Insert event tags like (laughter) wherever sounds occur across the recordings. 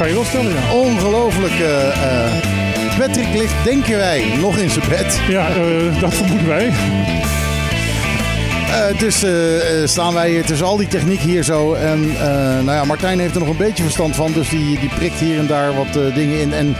kan je wel stellen, ja. Ongelooflijk. eh, eh, Patrick ligt, denken wij, nog in zijn bed. Ja, eh, dat vermoeden wij. Dus staan wij hier tussen al die techniek hier zo. En nou ja, Martijn heeft er nog een beetje verstand van. Dus die, die prikt hier en daar wat dingen in. En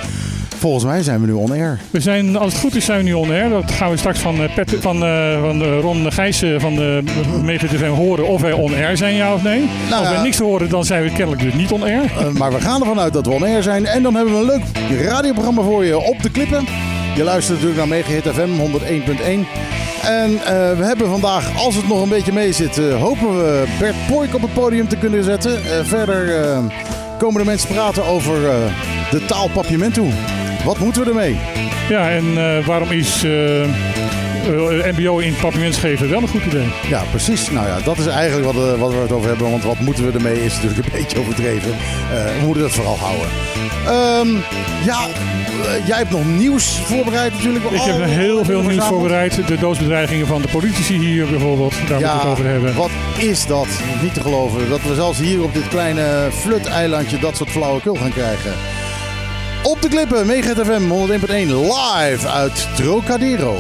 volgens mij zijn we nu on air. We zijn, als het goed is, zijn we nu on air. Dat gaan we straks van, eh, Pet, van, eh, van eh, Ron Gijssen van de Mega TV horen of wij on air zijn, ja of nee. Nou als wij niks horen, dan zijn we kennelijk dus niet on air. Eh, maar we gaan ervan uit dat we on air zijn. En dan hebben we een leuk radioprogramma voor je op de klippen. Je luistert natuurlijk naar Megahit FM 101.1. En we hebben vandaag, als het nog een beetje mee zit, hopen we Bert Poik op het podium te kunnen zetten. Verder komen de mensen praten over de taal Papiamento. Wat moeten we ermee? Ja, en eh, waarom is eh, eh, MBO in papiaments geven wel een goed idee? Ja, precies. Nou ja, dat is eigenlijk wat, eh, wat we het over hebben. Want wat moeten we ermee is natuurlijk een (laughs) beetje overdreven. Eh, we moeten dat vooral houden. Ehm, ja, eh, jij hebt nog nieuws voorbereid natuurlijk. Ik heb Oh, heel veel nieuws voorbereid. De doodsbedreigingen van de politici hier bijvoorbeeld. Daar moeten we het over hebben. wat is dat? Niet te geloven. Dat we zelfs hier op dit kleine flut-eilandje dat soort flauwekul gaan krijgen. Op de klippen, Mega FM 101.1 live uit Trocadero.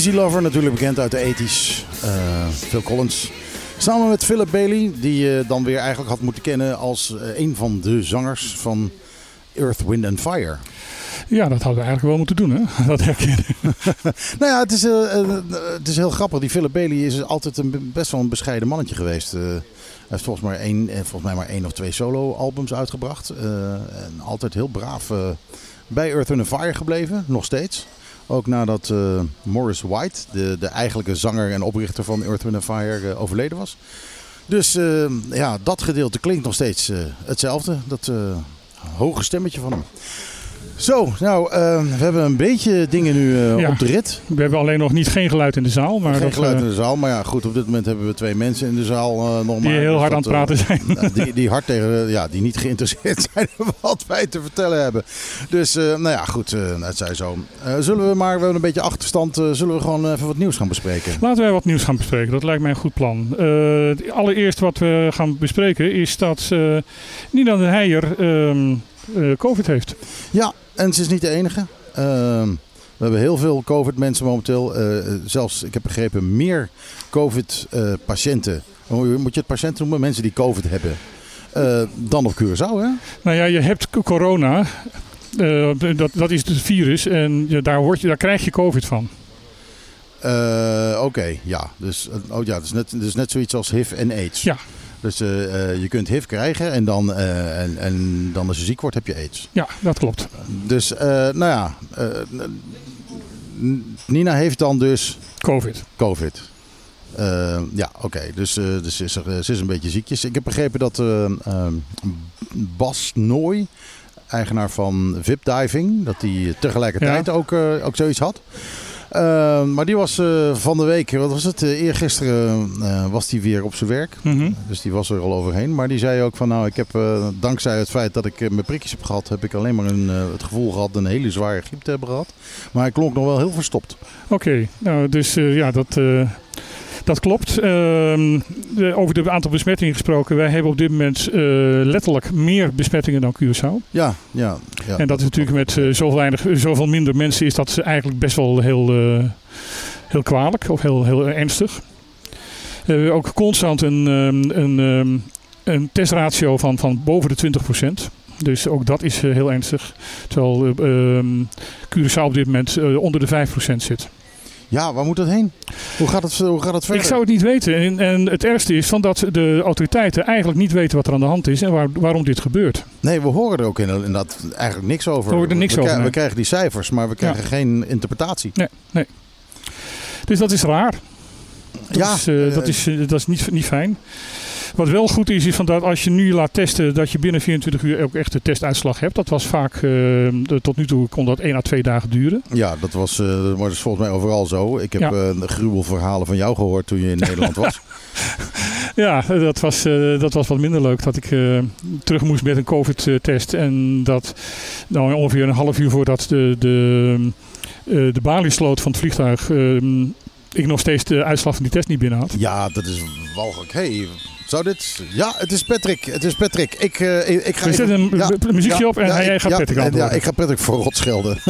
Easy Lover, natuurlijk bekend uit de 80s. Eh, Phil Collins. Samen met Philip Bailey, die je dan weer eigenlijk had moeten kennen als eh, een van de zangers van Earth, Wind and Fire. Ja, dat hadden we eigenlijk wel moeten doen, hè? (laughs) Dat herkennen. (laughs) Nou ja, het is, eh, eh, het is heel grappig. Die Philip Bailey is altijd een, best wel een bescheiden mannetje geweest. Eh, hij heeft volgens, maar één, eh, volgens mij maar één of twee solo-albums uitgebracht. Eh, en altijd heel braaf eh, bij Earth, Wind and Fire gebleven, nog steeds. Ook nadat eh, Morris White, de, de eigenlijke zanger en oprichter van Earth, Wind Fire, eh, overleden was. Dus eh, ja, dat gedeelte klinkt nog steeds hetzelfde. Dat hoge stemmetje van hem. Zo, nou, eh, we hebben een beetje dingen nu eh, Ja. op de rit. We hebben alleen nog niet geen geluid in de zaal. Maar Geen dat, geluid eh, in de zaal, maar ja, goed, op dit moment hebben we twee mensen in de zaal eh, nog die maar. heel Dus hard aan het praten zijn. (laughs) die, die hard tegen, ja, die niet geïnteresseerd (laughs) zijn in wat wij te vertellen hebben. Dus, nou ja, goed, het zij zo. Zullen we maar, we hebben een beetje achterstand, zullen we gewoon even wat nieuws gaan bespreken? Laten wij wat nieuws gaan bespreken. Dat lijkt mij een goed plan. Allereerst wat we gaan bespreken is dat Nina de Heijer ehm, eh, COVID heeft. Ja, en ze is niet de enige. Ehm, we hebben heel veel COVID-mensen momenteel. Eh, zelfs, ik heb begrepen, meer COVID-patiënten. Moet je het patiënten noemen? Mensen die COVID hebben. eh, dan op Curaçao, hè? Nou ja, je hebt corona. Eh, dat, dat is het virus en je- daar, word je, daar krijg je COVID van. Eh, Oké, ja. Dus, eh, oh ja, het is net, het is net zoiets als HIV en AIDS. Ja. Dus eh, eh, je kunt HIV krijgen en dan, eh, en, en dan als je ziek wordt heb je AIDS. Ja, dat klopt. Dus, nou ja, Nina heeft dan dus COVID. COVID. Ja, oké. Dus, dus ze, is er, ze is een beetje ziekjes. Ik heb begrepen dat eh, ehm, Bas Nooy, eigenaar van VIP Diving, dat hij tegelijkertijd ook, ook zoiets had. Eh, maar die was eh, van de week, wat was het? Uh, eergisteren eh, was hij weer op zijn werk. Mhm. Dus die was er al overheen. Maar die zei ook van nou, ik heb dankzij het feit dat ik mijn prikjes heb gehad, heb ik alleen maar een, het gevoel gehad een hele zware griep te hebben gehad. Maar hij klonk nog wel heel verstopt. Oké, nou, dus ja, dat, dat klopt. De- over het aantal besmettingen gesproken. Wij hebben op dit moment eh, letterlijk meer besmettingen dan Curaçao. Ja, ja. ja en dat is natuurlijk met eh, zoveel, weinig, zoveel minder mensen is dat eigenlijk best wel heel, eh, heel kwalijk of heel, heel ernstig. We hebben ook constant een, ehm, een, ehm, een testratio van, van boven de 20%. Dus ook dat is heel ernstig. Terwijl Curaçao op dit moment onder de 5% zit. Ja, waar moet dat heen? Hoe gaat het, hoe gaat het verder? Ik zou het niet weten. En, en het ergste is van dat de autoriteiten eigenlijk niet weten wat er aan de hand is en waar, waarom dit gebeurt. Nee, we horen er ook inderdaad eigenlijk niks over. We horen er niks we, over, We krijgen die cijfers, maar we krijgen Ja. geen interpretatie. Nee, nee. Dus dat is raar. Dat, Ja, is, eh, eh, dat, is, eh, dat is niet, niet fijn. Wat wel goed is, is van dat als je nu laat testen, dat je binnen 24 uur ook echt de testuitslag hebt. Dat was vaak, eh, de- tot nu toe kon dat 1 à 2 dagen duren. Ja, dat was, eh, dat was volgens mij overal zo. Ik heb Ja. de gruwelverhalen van jou gehoord toen je in Nederland was. (laughs) Ja, dat was, dat was wat minder leuk. Dat ik terug moest met een COVID-test. En dat nou, ongeveer een half uur voordat de, de, de balie sloot van het vliegtuig. eh, ik nog steeds de uitslag van die test niet binnen had. Ja, dat is walgelijk. Hey, zou dit... Ja, het is Patrick. Het is Patrick. Ik, eh, ik, ga even- zetten een Ja, muziekje ja, op en ja, hij ik- gaat ja, Patrick antwoorden. Ja, ik ga Patrick voor rot schelden. (laughs)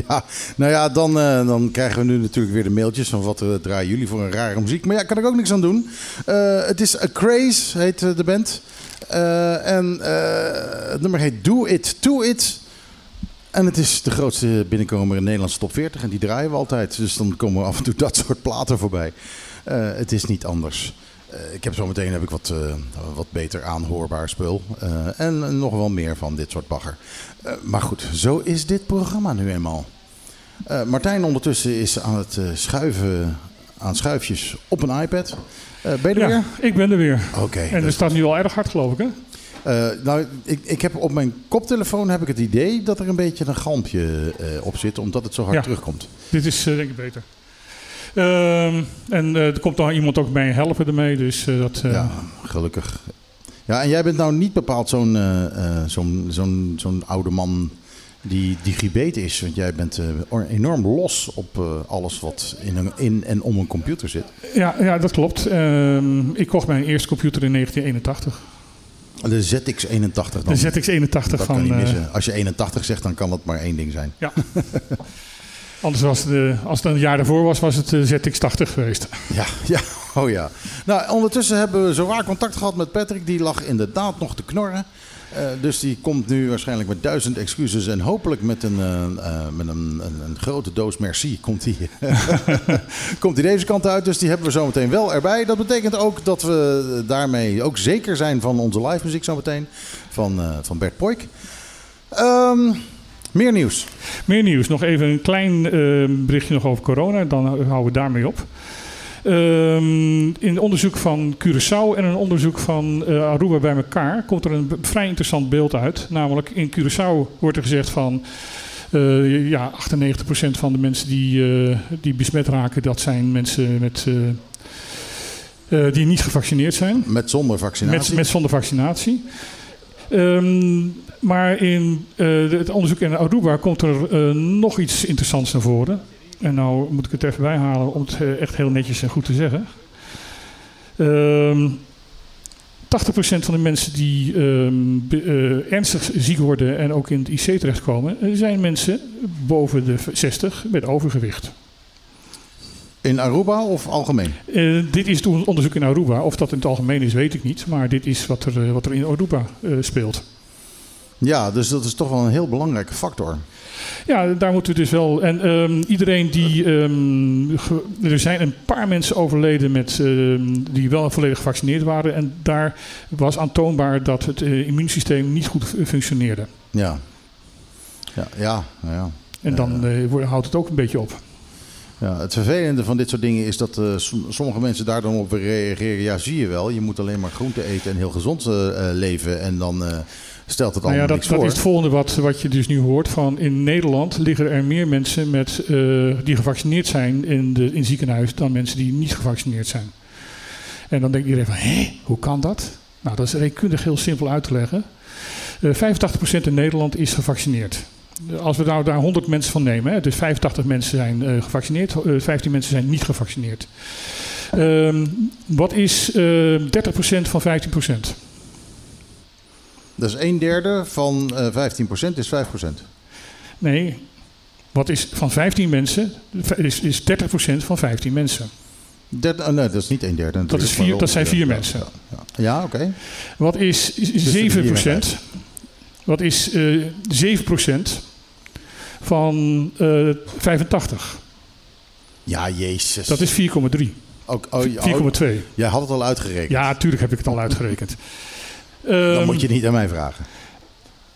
(laughs) ja, nou ja, dan, eh, dan krijgen we nu natuurlijk weer de mailtjes van wat eh, draaien jullie voor een rare muziek. Maar ja, kan ik ook niks aan doen. Eh, het is A Craze, heet de band. En het nummer heet Do It, To It. En het is de grootste binnenkomer in de Nederlandse top 40. En die draaien we altijd. Dus dan komen af en toe dat soort platen voorbij. Het is niet anders. Eh, ik heb zometeen heb ik wat, eh, wat beter aanhoorbaar spul. Eh, en nog wel meer van dit soort bagger. Maar goed, zo is dit programma nu eenmaal. Martijn ondertussen is aan het schuiven aan schuifjes op een iPad. Ben je er Ja, ik ben er weer. weer? Oké. En het dus- staat nu al erg hard, geloof ik, hè? nou, ik, ik heb op mijn koptelefoon heb ik het idee dat er een beetje een galmpje op zit, omdat het zo hard Ja. terugkomt. Dit is denk ik beter. Ehm, en eh, er komt dan iemand ook bij helpen ermee, dus eh, dat... eh, Ja, gelukkig. Ja, en jij bent nou niet bepaald zo'n zo'n zo'n zo'n oude man die digibet is. Want jij bent or- enorm los op alles wat in, een, in en om een computer zit. Ja, ja, dat klopt. Ehm, ik kocht mijn eerste computer in 1981. De ZX81 dan. De ZX81 dat van... kan niet eh, missen. Als je 81 zegt, dan kan dat maar één ding zijn. (laughs) anders was het, eh, als het een jaar daarvoor was, was het eh, ZX80 geweest. Ja, ja, oh ja. Nou, ondertussen hebben we zowaar contact gehad met Patrick. Die lag inderdaad nog te knorren. Eh, dus die komt nu waarschijnlijk met duizend excuses en hopelijk met een, met een, een, grote doos merci komt hij (laughs) komt hij deze kant uit. Dus die hebben we zometeen wel erbij. Dat betekent ook dat we daarmee ook zeker zijn van onze live muziek zometeen. Van, van Bert Poik. Ehm, meer nieuws. Meer nieuws. Nog even een klein eh, berichtje nog over corona. Dan houden we daarmee op. Ehm, in een onderzoek van Curaçao en een onderzoek van eh, Aruba bij elkaar komt er een vrij interessant beeld uit. Namelijk in Curaçao wordt er gezegd van eh, ja, 98% van de mensen die, eh, die besmet raken, dat zijn mensen met, die niet gevaccineerd zijn. Met zonder vaccinatie. Met, met zonder vaccinatie. Ehm, maar in eh, het onderzoek in Aruba komt er eh, nog iets interessants naar voren. En nou moet ik het even bijhalen om het eh, echt heel netjes en goed te zeggen. Ehm 80% van de mensen die ehm, be- eh, ernstig ziek worden en ook in het IC terechtkomen, zijn mensen boven de 60 met overgewicht. In Aruba of algemeen? Dit is het onderzoek in Aruba. Of dat in het algemeen is, weet ik niet. Maar dit is wat er, wat er in Aruba speelt. Ja, dus dat is toch wel een heel belangrijke factor. Ja, daar moeten we dus wel. En ehm, iedereen die. ehm, ge- er zijn een paar mensen overleden met, ehm, die wel volledig gevaccineerd waren. En daar was aantoonbaar dat het eh, immuunsysteem niet goed fu- functioneerde. Ja. Ja, ja, ja. En dan eh, houdt het ook een beetje op. ja. Het vervelende van dit soort dingen is dat eh, som- sommige mensen daar dan op reageren. Ja, zie je wel, je moet alleen maar groente eten en heel gezond leven. En dan stelt het Nou ja, dat, dat is het volgende wat, wat je dus nu hoort. Van in Nederland liggen er meer mensen met, eh, die gevaccineerd zijn in, de, in ziekenhuis dan mensen die niet gevaccineerd zijn. En dan denkt iedereen van, hé, hoe kan dat? Nou, dat is rekenkundig heel simpel uit te leggen. Eh 85% in Nederland is gevaccineerd. Als we nou daar 100 mensen van nemen, hè, dus 85 mensen zijn eh, gevaccineerd, eh, 15 mensen zijn niet gevaccineerd. Ehm, wat is eh 30% van 15%? Dus een derde van eh 15% is 5%. Nee, wat is van 15 mensen, is, is 30% van 15 mensen. Derde, oh, nee, dat is niet een derde. natuurlijk, is vier- dat zijn vier mensen. Ja, ja. Ja, oké. Wat is 7 procent? Wat is eh 7 procent van eh 85? Ja, jezus. Dat is 4,3. Ook, oh, oh, 4,2. jij had het al uitgerekend. Ja, tuurlijk heb ik het al uitgerekend. Dan Ehm, moet je niet aan mij vragen.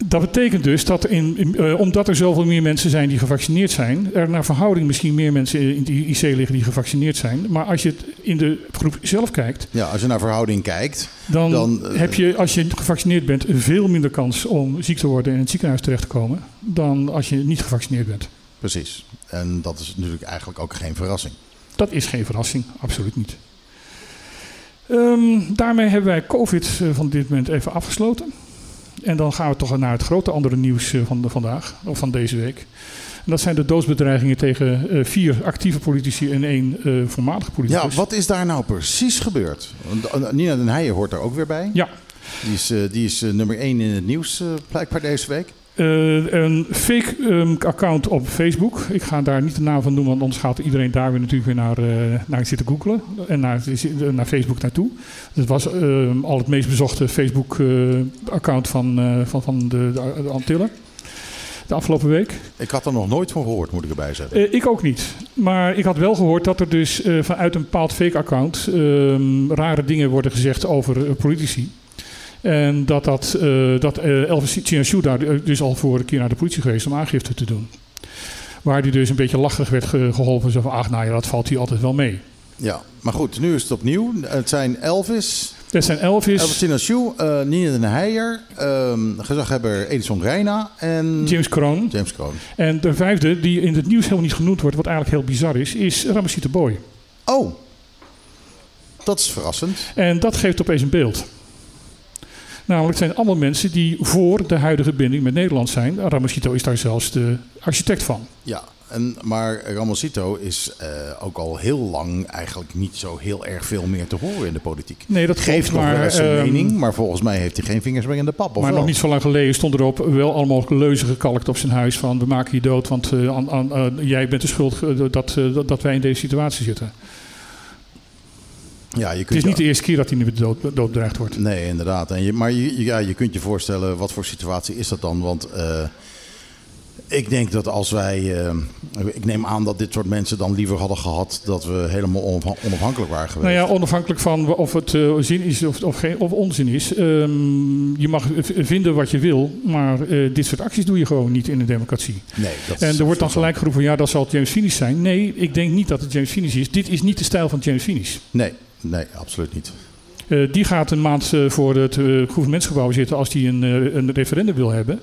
Dat betekent dus dat in, in- eh, omdat er zoveel meer mensen zijn die gevaccineerd zijn, er naar verhouding misschien meer mensen in de IC liggen die gevaccineerd zijn. Maar als je het in de groep zelf kijkt, Ja, als je naar verhouding kijkt. dan, Dan, eh, heb je, als je gevaccineerd bent, veel minder kans om ziek te worden en in het ziekenhuis terecht te komen dan als je niet gevaccineerd bent. Precies. En dat is natuurlijk eigenlijk ook geen verrassing. Dat is geen verrassing, absoluut niet. Ehm, daarmee hebben wij COVID eh, van dit moment even afgesloten. En dan gaan we toch naar het grote andere nieuws eh, van de, vandaag, of van deze week. En dat zijn de doodsbedreigingen tegen eh, vier actieve politici en één voormalige Ja, politicus. wat is daar nou precies gebeurd? Nina den Heijen hoort er ook weer bij. Ja, Die is, die is nummer 1 in het nieuws blijkbaar deze week. Eh, een fake ehm, account op Facebook. Ik ga daar niet de naam van noemen, want anders gaat iedereen daar weer natuurlijk weer naar, eh, naar zitten googlen. En naar, naar Facebook naartoe. Het was ehm, al het meest bezochte Facebook-account van, eh, van, van de, de, de Antillen. De afgelopen week. Ik had er nog nooit van gehoord, moet ik erbij zeggen. Ik ook niet. Maar ik had wel gehoord dat er dus vanuit een bepaald fake-account ehm, rare dingen worden gezegd over politici. En dat, dat, eh, dat eh, Elvis Chinashu daar eh, dus al voor een keer naar de politie geweest om aangifte te doen. Waar die dus een beetje lachig werd ge- geholpen. Zo van, ach nou ja, dat valt hier altijd wel mee. Ja, maar goed, nu is het opnieuw. Het zijn Elvis, Dat zijn Elvis, Elvis eh Nina den Heijer, ehm, gezaghebber Edison Reina en James Kroon. James Kroon. En de vijfde, die in het nieuws helemaal niet genoemd wordt, wat eigenlijk heel bizar is, is Ramesita Boy. Oh, dat is verrassend. En dat geeft opeens een beeld. Namelijk, het zijn allemaal mensen die voor de huidige binding met Nederland zijn. Ramosito is daar zelfs de architect van. Ja, en, maar Ramosito is eh, ook al heel lang eigenlijk niet zo heel erg veel meer te horen in de politiek. Nee, dat Geeft nog wel eens ehm, mening, maar volgens mij heeft hij geen vingers meer in de pap. Of maar wel? nog niet zo lang geleden stond erop wel allemaal leuzen gekalkt op zijn huis van we maken je dood, want eh, jij bent de schuld dat, dat, dat wij in deze situatie zitten. Ja, je Het kunt is je- niet de eerste keer dat hij nu dood, wordt. Nee, inderdaad. En je, maar je, ja, je kunt je voorstellen, wat voor situatie is dat dan? Want eh, ik denk dat als wij... eh, ik neem aan dat dit soort mensen dan liever hadden gehad... dat we helemaal onafha- onafhankelijk waren geweest. Nou ja, onafhankelijk van of het eh, zin is of, of, geen, of onzin is. ehm, je mag vinden wat je wil, maar dit soort acties doe je gewoon niet in een democratie. nee, dat En is er wordt dan gelijk geroepen, ja, dat zal James Finis zijn. Nee, ik denk niet dat het James Finis is. Dit is niet de stijl van James Finis. Nee, nee, absoluut niet. Eh, die gaat een maand eh, voor het eh, gouvernementsgebouw zitten als hij een, een referendum wil hebben.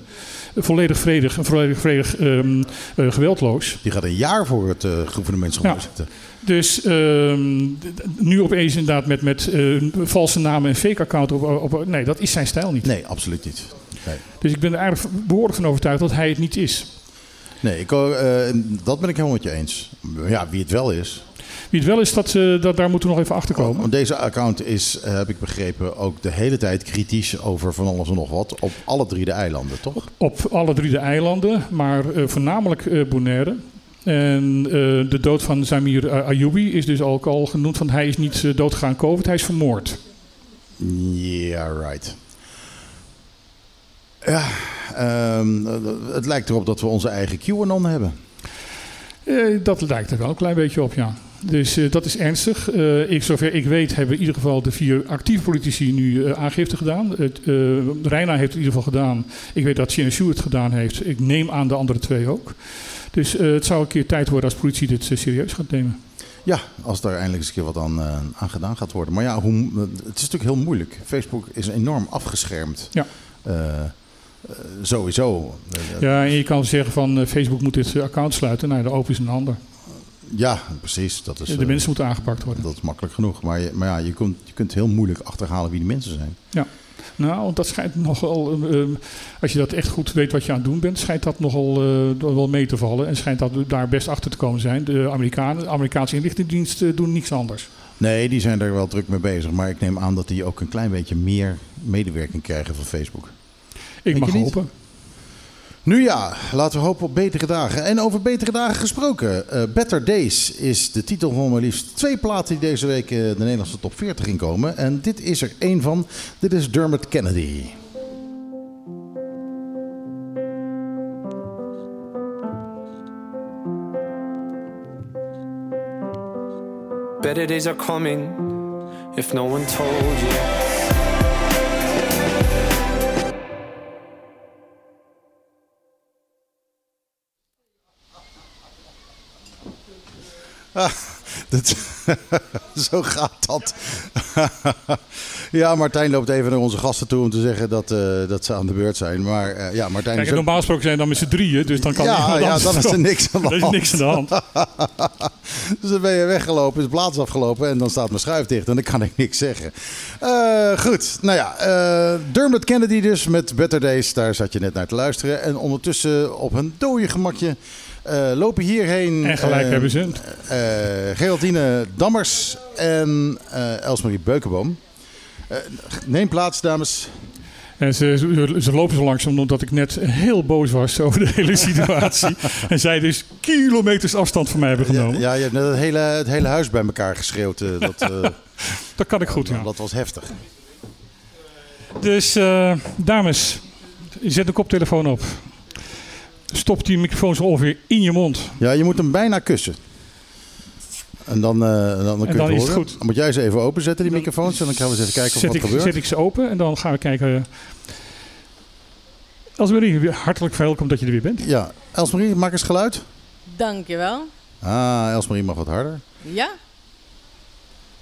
Volledig vredig en volledig vredig ehm, eh, geweldloos. Die gaat een jaar voor het uh, gouvernementsgebouw Ja. zitten. Dus ehm, nu opeens inderdaad met, met valse namen en fake account op, op, Nee, dat is zijn stijl niet. Nee, absoluut niet. Nee, Dus ik ben er eigenlijk behoorlijk van overtuigd dat hij het niet is. nee ik, dat ben ik helemaal met je eens. Ja, wie het wel is. Wie het wel is, dat, eh, dat, daar moeten we nog even achter komen. Want deze account is, eh, heb ik begrepen, ook de hele tijd kritisch over van alles en nog wat. Op alle drie de eilanden, toch? Op alle drie de eilanden, maar eh, voornamelijk Bonaire. En de dood van Samir Ayoubi is dus ook al genoemd van hij is niet eh, doodgegaan COVID, hij is vermoord. Yeah, right. Ja, ehm, het lijkt erop dat we onze eigen QAnon hebben. Dat lijkt er wel een klein beetje op, ja. Dus eh, dat is ernstig. Eh, ik, zover ik weet hebben in ieder geval de vier actieve politici nu eh, aangifte gedaan. Het, Reina heeft het in ieder geval gedaan. Ik weet dat Chinashu het gedaan heeft. Ik neem aan de andere twee ook. Dus het zou een keer tijd worden als politie dit serieus gaat nemen. Ja, als daar eindelijk eens een keer wat aan, aan gedaan gaat worden. Maar ja, hoe, het is natuurlijk heel moeilijk. Facebook is enorm afgeschermd. Ja. Sowieso. Ja, en je kan zeggen van Facebook moet dit account sluiten. Nou, de open is een ander. Ja, precies. Dat is, De eh, mensen moeten aangepakt worden. dat is makkelijk genoeg. Maar, je, maar ja, je kunt, je kunt heel moeilijk achterhalen wie die mensen zijn. Nou, dat schijnt nogal, eh, eh, als je dat echt goed weet wat je aan het doen bent, schijnt dat nogal eh, wel mee te vallen. En schijnt dat we daar best achter te komen zijn. De Amerikanen, de Amerikaanse inlichtingendiensten eh, doen niks anders. Nee, die zijn er wel druk mee bezig. Maar ik neem aan dat die ook een klein beetje meer medewerking krijgen van Facebook. Ik Denk mag hopen. Nu ja, laten we hopen op betere dagen. En over betere dagen gesproken. eh, Better Days is de titel van maar liefst twee platen die deze week eh, de Nederlandse top 40 inkomen. En dit is er één van. Dit is Dermot Kennedy. Better days are coming if no one told you. (laughs) Dat, (laughs) zo gaat dat. (laughs) ja, Martijn loopt even naar onze gasten toe om te zeggen dat, eh, dat ze aan de beurt zijn. Maar eh, ja, Martijn Kijk, is ook- normaal gesproken zijn dan met z'n drieën, dus dan kan Ja, ja, dan is er niks aan de er hand. niks aan de hand. Dus dan ben je weggelopen, is plaats afgelopen en dan staat mijn schuif dicht en dan kan ik niks zeggen. Eh, goed, nou ja, Dermot Kennedy dus met Better Days, daar zat je net naar te luisteren. En ondertussen op een dode gemakje lopen hierheen... En gelijk eh, hebben ze. eh, Geraldine Dammers en eh Elsmarie Beukenboom. Eh, neem plaats, dames. En ze, ze, ze lopen zo langzaam omdat ik net heel boos was over de hele situatie. (laughs) en zij dus kilometers afstand van mij hebben genomen. ja, je hebt net het hele, het hele huis bij elkaar geschreeuwd. eh, dat, eh, (laughs) Dat kan ik goed, ja. dat was heftig. Dus dames, dames, zet de koptelefoon op. Stop die microfoon zo ongeveer in je mond. Ja, je moet hem bijna kussen. En dan, eh, dan, dan kun je dan het is het horen. goed. Dan moet jij ze even openzetten, die microfoons. En dan gaan we eens even kijken of wat ik, gebeurt. zet ik ze open en dan gaan we kijken. Elsmarie, weer hartelijk welkom dat je er weer bent. Ja, Elsmarie, maak eens geluid. Dankjewel. Ah, Elsmarie mag wat harder. Ja?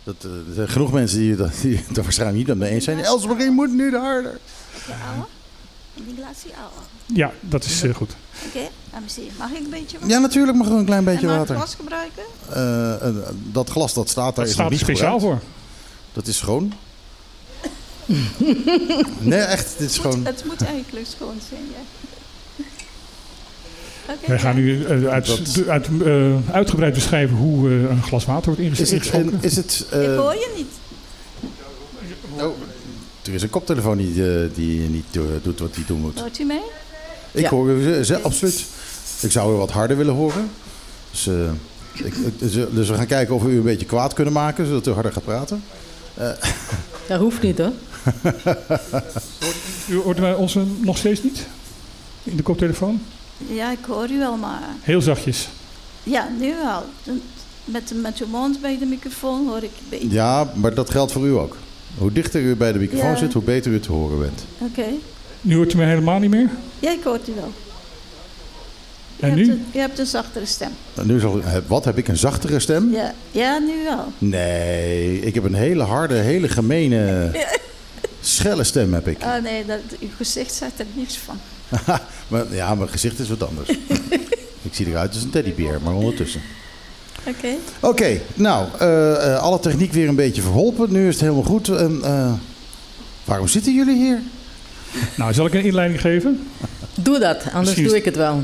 Dat, eh, er zijn genoeg mensen die, (laughs) dat- die het er waarschijnlijk niet met me eens zijn. Elsmarie moet nu harder. Ouwe? Die ouwe. Ja, dat is eh, goed. Oké, zien. Mag ik een beetje wat? Ja, natuurlijk mag er een klein beetje en mag ik water. glas gebruiken? Eh, eh, dat glas dat staat daar Dat is staat nog niet speciaal gebruikt. voor. Dat is schoon. (laughs) nee, echt, dit is Het moet, gewoon... het moet eigenlijk schoon zijn, ja. Oké, Wij gaan nu uit, Dat- de- uit, eh, uitgebreid beschrijven hoe een glas water wordt inges- Is het, is het eh, Ik hoor je niet. oh, er is een koptelefoon die, eh, die niet eh, doet wat hij doen moet. Hoort u mij? Ik Ja. hoor ze, ze- absoluut. Ik zou u wat harder willen horen. Dus, eh, ik, dus, dus we gaan kijken of we u een beetje kwaad kunnen maken, zodat u harder gaat praten. Dat hoeft niet hoor. U hoort mij ons nog steeds niet? In de koptelefoon? Ja, ik hoor u wel, maar... Heel zachtjes. Ja, nu wel. Met, met uw mond bij de microfoon hoor ik een beetje. Ja, maar dat geldt voor u ook. Hoe dichter u bij de microfoon Ja. zit, hoe beter u te horen bent. Oké. Nu hoort u mij helemaal niet meer? Ja, ik hoor u wel. Je En hebt nu? Een, je hebt een zachtere stem. Nou, Nu zal, wat, heb ik een zachtere stem? Ja, ja nu wel. Nee, ik heb een hele harde, hele gemene, (laughs) schelle stem heb ik. Ah nee, dat, uw gezicht zegt er niks van. (laughs) Maar, ja, mijn gezicht is wat anders. (laughs) ik zie eruit als een teddybeer, maar ondertussen. Oké. Oké, nou, eh, eh, alle techniek weer een beetje verholpen. Nu is het helemaal goed. En, eh, waarom zitten jullie hier? Nou, zal ik een inleiding geven? Doe dat, anders Misschien doe ik het wel.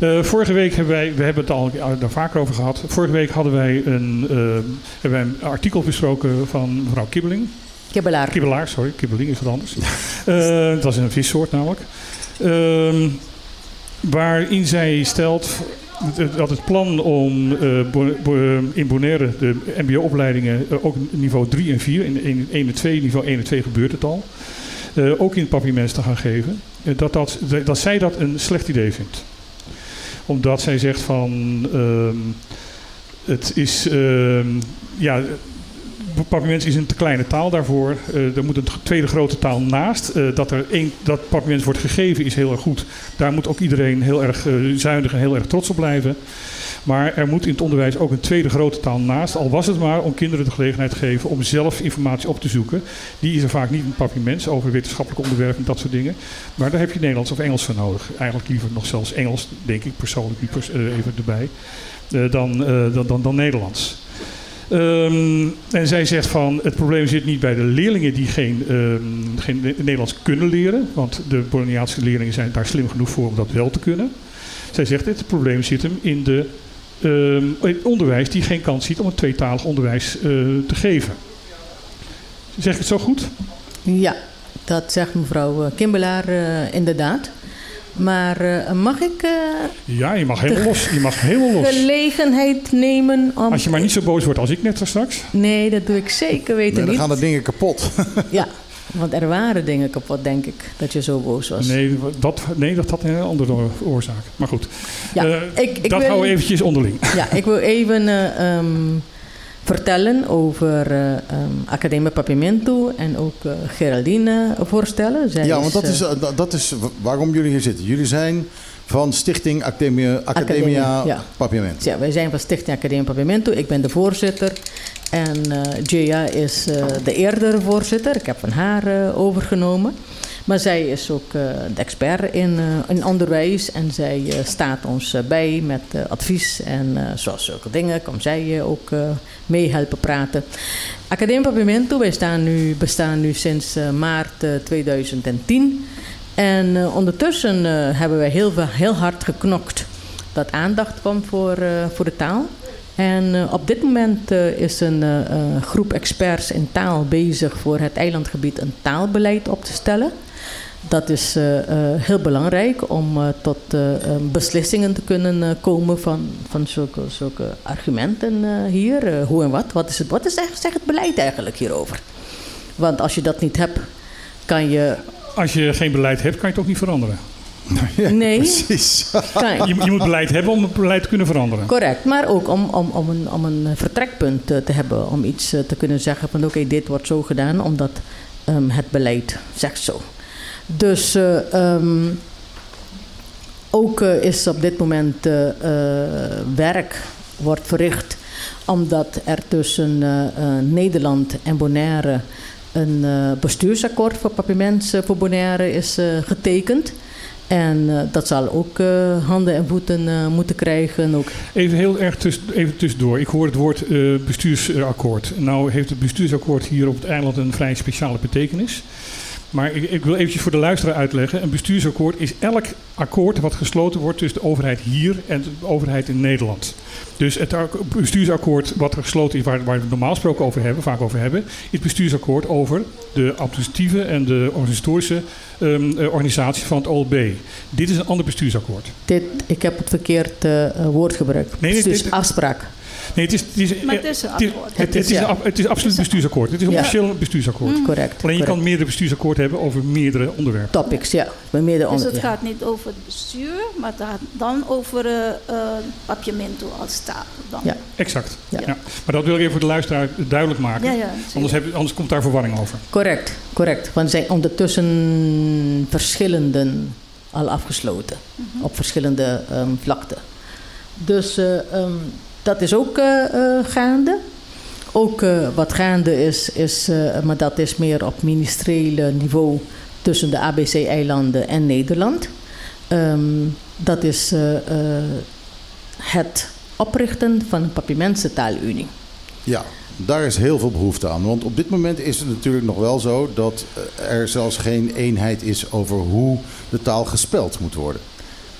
Eh, vorige week hebben wij, we hebben het al daar vaker over gehad. Vorige week hadden wij een, hebben wij een artikel besproken van mevrouw Kibbeling. Kibbelaar. Kibbelaar, sorry, kibbeling is wat anders. (laughs) Eh, dat is een vissoort namelijk. Ehm, waarin zij stelt dat het plan om eh, Bo- in Bonaire de mbo-opleidingen eh, ook niveau 3 en 4, in 1 1 en 2, niveau 1 en 2 gebeurt het al, eh, ook in het papiermens te gaan geven, eh, dat, dat, dat zij dat een slecht idee vindt. Omdat zij zegt van, ehm, het is, ehm, ja, Papiermens is een te kleine taal daarvoor. Eh, er moet een tweede grote taal naast. Eh, dat er één, dat Papiermens wordt gegeven is heel erg goed. Daar moet ook iedereen heel erg eh, zuinig en heel erg trots op blijven. Maar er moet in het onderwijs ook een tweede grote taal naast. Al was het maar om kinderen de gelegenheid te geven om zelf informatie op te zoeken. Die is er vaak niet in Papiermens over wetenschappelijke onderwerpen en dat soort dingen. Maar daar heb je Nederlands of Engels voor nodig. Eigenlijk liever nog zelfs Engels, denk ik persoonlijk even erbij. dan, dan, dan, dan Nederlands. Ehm, en zij zegt van het probleem zit niet bij de leerlingen die geen, ehm, geen Ne- Nederlands kunnen leren. Want de Bologniaanse leerlingen zijn daar slim genoeg voor om dat wel te kunnen. Zij zegt het probleem zit hem in, de, ehm, het onderwijs die geen kans ziet om een tweetalig onderwijs eh, te geven. Zeg ik het zo goed? Ja, dat zegt mevrouw eh, Kimbelaar eh, inderdaad. Maar eh, mag ik eh, Ja, je mag helemaal los. Je mag helemaal los. gelegenheid nemen om... Als je maar niet zo boos wordt als ik net straks. Nee, dat doe ik zeker weten Nee, dan niet. gaan de dingen kapot. (laughs) Ja, want er waren dingen kapot, denk ik, dat je zo boos was. Nee, dat, nee, dat had een andere oorzaak. Maar goed, Ja, Eh, ik, ik dat wil, houden we eventjes onderling. Ja, ik wil even eh, ehm, vertellen over eh um, Academie Papimento en ook eh, Geraldine voorstellen. Zij Ja, want dat is, eh, dat- is wa- waarom jullie hier zitten. Jullie zijn van Stichting Academia, Academia Academia, ja. Ja, wij zijn van Stichting Academie Papimento. Ik ben de voorzitter. En Jaya is de eerdere voorzitter. Ik heb van haar overgenomen. Maar zij is ook eh, de expert in, eh, in onderwijs. En zij eh, staat ons bij met advies. En zoals zulke dingen komt zij ook mee helpen praten. Academie Papimento, wij nu, bestaan nu sinds maart eh, 2010. En ondertussen hebben wij heel, heel hard geknokt dat aandacht kwam voor, voor de taal. En op dit moment is een groep experts in taal bezig voor het eilandgebied een taalbeleid op te stellen. Dat is eh, eh, heel belangrijk om eh, tot beslissingen te kunnen komen van, van zulke, zulke argumenten eh, hier. Eh, hoe en wat? Wat is het, wat is echt, zeg het beleid eigenlijk hierover? Want als je dat niet hebt, kan je. Als je geen beleid hebt, kan je het ook niet veranderen. (laughs) Nee, Precies. kan, Je, je moet beleid hebben om het beleid te kunnen veranderen. Correct, maar ook om, om, om, een, om een vertrekpunt te hebben. Om iets te kunnen zeggen van oké, dit wordt zo gedaan omdat ehm, het beleid zegt zo. Dus eh, ehm, ook eh, is op dit moment eh, werk wordt verricht omdat er tussen Nederland en Bonaire een bestuursakkoord voor papiermens voor Bonaire is getekend. En dat zal ook handen en voeten moeten krijgen. Ook Even heel erg even tussendoor. Ik hoor het woord bestuursakkoord. Nou heeft het bestuursakkoord hier op het eiland een vrij speciale betekenis. Maar ik, ik wil eventjes voor de luisteraar uitleggen. Een bestuursakkoord is elk akkoord wat gesloten wordt tussen de overheid hier en de overheid in Nederland. Dus het ak- bestuursakkoord wat er gesloten is, waar, waar we normaal gesproken over hebben, vaak over hebben, is het bestuursakkoord over de administratieve en de organisatorische ehm, eh, organisatie van het OLB. Dit is een ander bestuursakkoord. dit, ik heb het verkeerd eh, woord gebruikt. Nee, dit- dit- afspraak. Nee, het is, het is, Maar het is een het is- akkoord. Het, het is, ja. een ab- het is absoluut bestuursakkoord. Het is een Ja. officieel bestuursakkoord. Correct. Alleen je kan meerdere bestuursakkoorden hebben over meerdere onderwerpen. Topics, ja. Bij meerdere Dus het ja. gaat niet over het bestuur, maar het gaat dan over eh eh, Papiamento als taal. Dan. Ja. Exact. Ja. Ja. Maar dat wil ik even voor de luisteraar duidelijk maken. ja, ja, Anders, heb, anders komt daar verwarring over. Correct, correct. Want er zijn ondertussen verschillende al afgesloten. Op verschillende ehm, vlakten. Dus eh, ehm, dat is ook eh, eh, gaande. Ook eh, wat gaande is, is maar dat is meer op ministeriële niveau tussen de ABC-eilanden en Nederland. Ehm, dat is het oprichten van een Papimententaalunie. Ja, daar is heel veel behoefte aan. Want op dit moment is het natuurlijk nog wel zo dat er zelfs geen eenheid is over hoe de taal gespeld moet worden.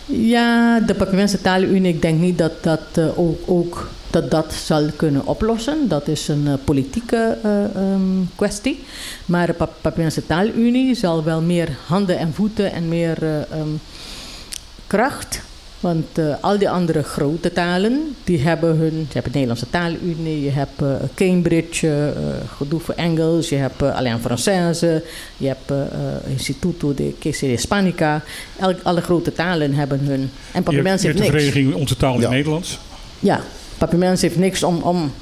Ja, de Papiamense ik denk niet dat dat, eh, ook, ook dat dat zal kunnen oplossen. Dat is een eh, politieke eh, ehm, kwestie. Maar de Pa- Papiamense Taalunie zal wel meer handen en voeten en meer eh, ehm, kracht. Want eh, al die andere grote talen, die hebben hun... Je hebt de Nederlandse Taalunie, je hebt eh, Cambridge, eh, gedoe voor Engels, je hebt uh, Allianz Française, je hebt eh, eh, Instituto de de Hispanica. El- alle grote talen hebben hun... En Papiaments je heeft hebt de niks. vereniging Onze Taal in Ja. Nederlands. Ja, Papiaments heeft niks om... om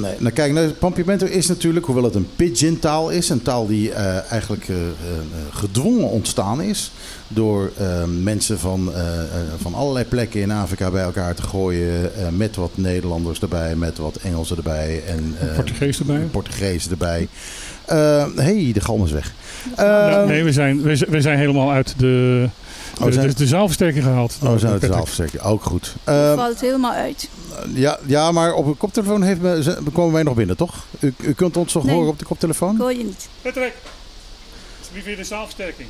Nee, nou kijk, nou, Pampimento is natuurlijk, hoewel het een pidgin-taal is, een taal die eh, eigenlijk eh, eh, gedwongen ontstaan is door mensen van, van allerlei plekken in Afrika bij elkaar te gooien, met wat Nederlanders erbij, met wat Engelsen erbij en Portugees erbij. Portugees erbij. Eh hey, de galm is weg. Nee, we zijn, we, zijn- we zijn helemaal uit de, Oh, zijn- de, de zaalversterking gehaald. Oh, uit de zaalversterking. Ook goed. Het Eh, valt helemaal uit. ja, ja, maar op een koptelefoon heeft me, ze- komen wij nog binnen, toch? U, u kunt ons toch Nee. horen op de koptelefoon? Ik hoor je niet. Patrick, wie vind je de zaalversterking?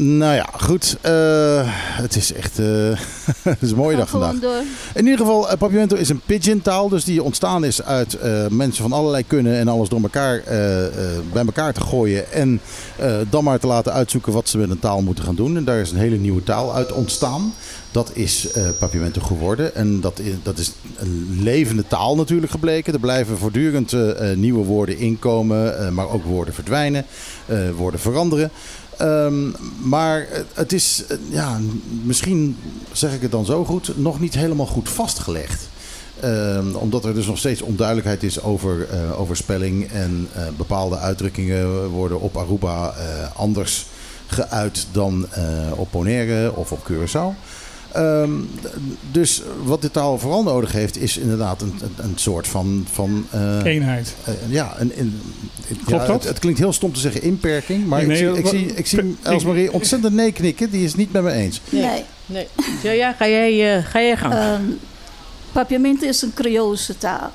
Nou ja, goed. eh, het is echt eh, (laughs) het is een mooie dag vandaag. door. In ieder geval, eh, Papiamento is een pidgin taal. Dus die ontstaan is uit mensen van allerlei kunnen en alles door elkaar bij elkaar te gooien. En dan maar te laten uitzoeken wat ze met een taal moeten gaan doen. En daar is een hele nieuwe taal uit ontstaan. Dat is eh Papiamento geworden. En dat is, dat is een levende taal natuurlijk gebleken. Er blijven voortdurend nieuwe woorden inkomen, maar ook woorden verdwijnen, woorden veranderen. Ehm, maar het- is, ja, misschien zeg ik het dan zo goed, nog niet helemaal goed vastgelegd. Ehm, omdat er dus nog steeds onduidelijkheid is over, eh, over spelling. En eh, bepaalde uitdrukkingen worden op Aruba eh, anders geuit dan op Bonaire of op Curaçao. Ehm, dus wat de taal vooral nodig heeft, is inderdaad een, een, een soort van. van eh, Eenheid. eh, ja, een, een, Klopt ja, dat? Het, het klinkt heel stom te zeggen inperking, maar Nee, ik, zie, nee, ik, zie, ik zie ik- Elsmarie ontzettend nee knikken. Die is het niet met me eens. Nee. Nee. Ja, ja, ga jij, eh, ga jij gang. Ehm Papiamento is een Creoolse taal.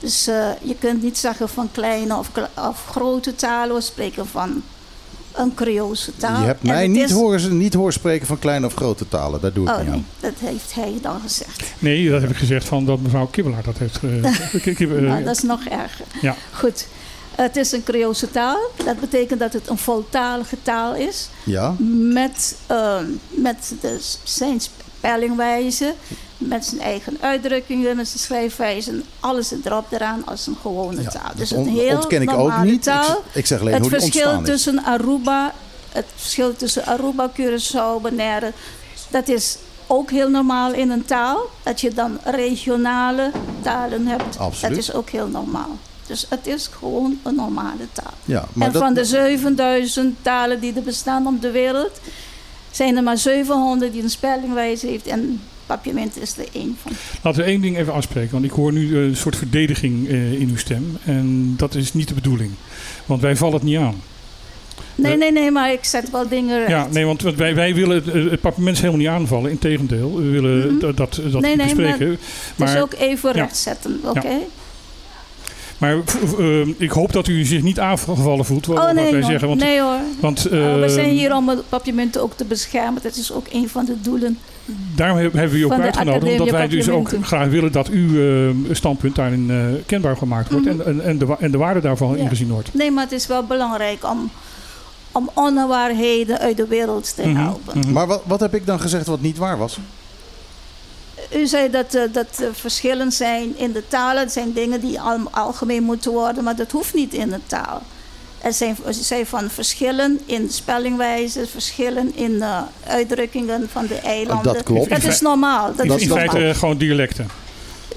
Dus eh, je kunt niet zeggen van kleine of, of grote talen. We spreken van een Creoolse taal. Je hebt mij niet, is- horen, niet horen spreken van kleine of grote talen. Daar doe ik Oh niet nee, aan. dat heeft hij dan gezegd. Nee, dat heb ik gezegd van dat mevrouw Kibbelaar dat heeft. eh, (laughs) Ki- eh, Nou, dat is nog erger. Ja. Goed. Het is een Creoolse taal. Dat betekent dat het een voltalige taal is. Ja? Met, ehm, met de, zijn spellingwijze, met zijn eigen uitdrukkingen, met zijn schrijfwijze. Alles erop eraan als een gewone Ja, taal. dat Dus een heel ontken ik ook niet. Ik, taal. ik zeg alleen het hoe verschil tussen Aruba, het verschil tussen Aruba, Curaçao, Bonaire, dat is ook heel normaal in een taal. Dat je dan regionale talen hebt, Absoluut. dat is ook heel normaal. Dus het is gewoon een normale taal. Ja, maar en dat, van de 7000 talen die er bestaan op de wereld, zijn er maar 700 die een spellingwijze heeft. En papiament is er één van. Laten we één ding even afspreken, want ik hoor nu een soort verdediging eh, in uw stem. En dat is niet de bedoeling. Want wij vallen het niet aan. Nee, Eh, nee, nee, maar ik zet wel dingen recht. Ja, nee, want wij, wij willen het, papiermens helemaal niet aanvallen. Integendeel, we willen Mhm. dat, dat, dat Nee, nee, bespreken. dus Maar, ook even ja. recht zetten, oké? V- eh, ik hoop dat u zich niet aangevallen voelt. Wat, Oh wat nee, wij zeggen. Want, nee hoor. want Oh, we eh, zijn hier om het papiamenten ook te beschermen. Dat is ook een van de doelen. Daarom heb- hebben we u ook uitgenodigd. Omdat wij dus ook graag willen dat uw eh, standpunt daarin eh, kenbaar gemaakt wordt. Mhm. En, en, en, de, en de waarde daarvan Ja. ingezien wordt. Nee, maar het is wel belangrijk om, om onwaarheden uit de wereld te Mhm, helpen. mhm. maar wat, wat heb ik dan gezegd wat niet waar was? U zei dat, eh, dat er verschillen zijn in de talen. Het zijn dingen die al, algemeen moeten worden, maar dat hoeft niet in de taal. Er zijn, er zijn van verschillen in spellingwijze, verschillen in eh, uitdrukkingen van de eilanden. Dat klopt. Dat is normaal. Dat In, is in normaal. feite gewoon dialecten.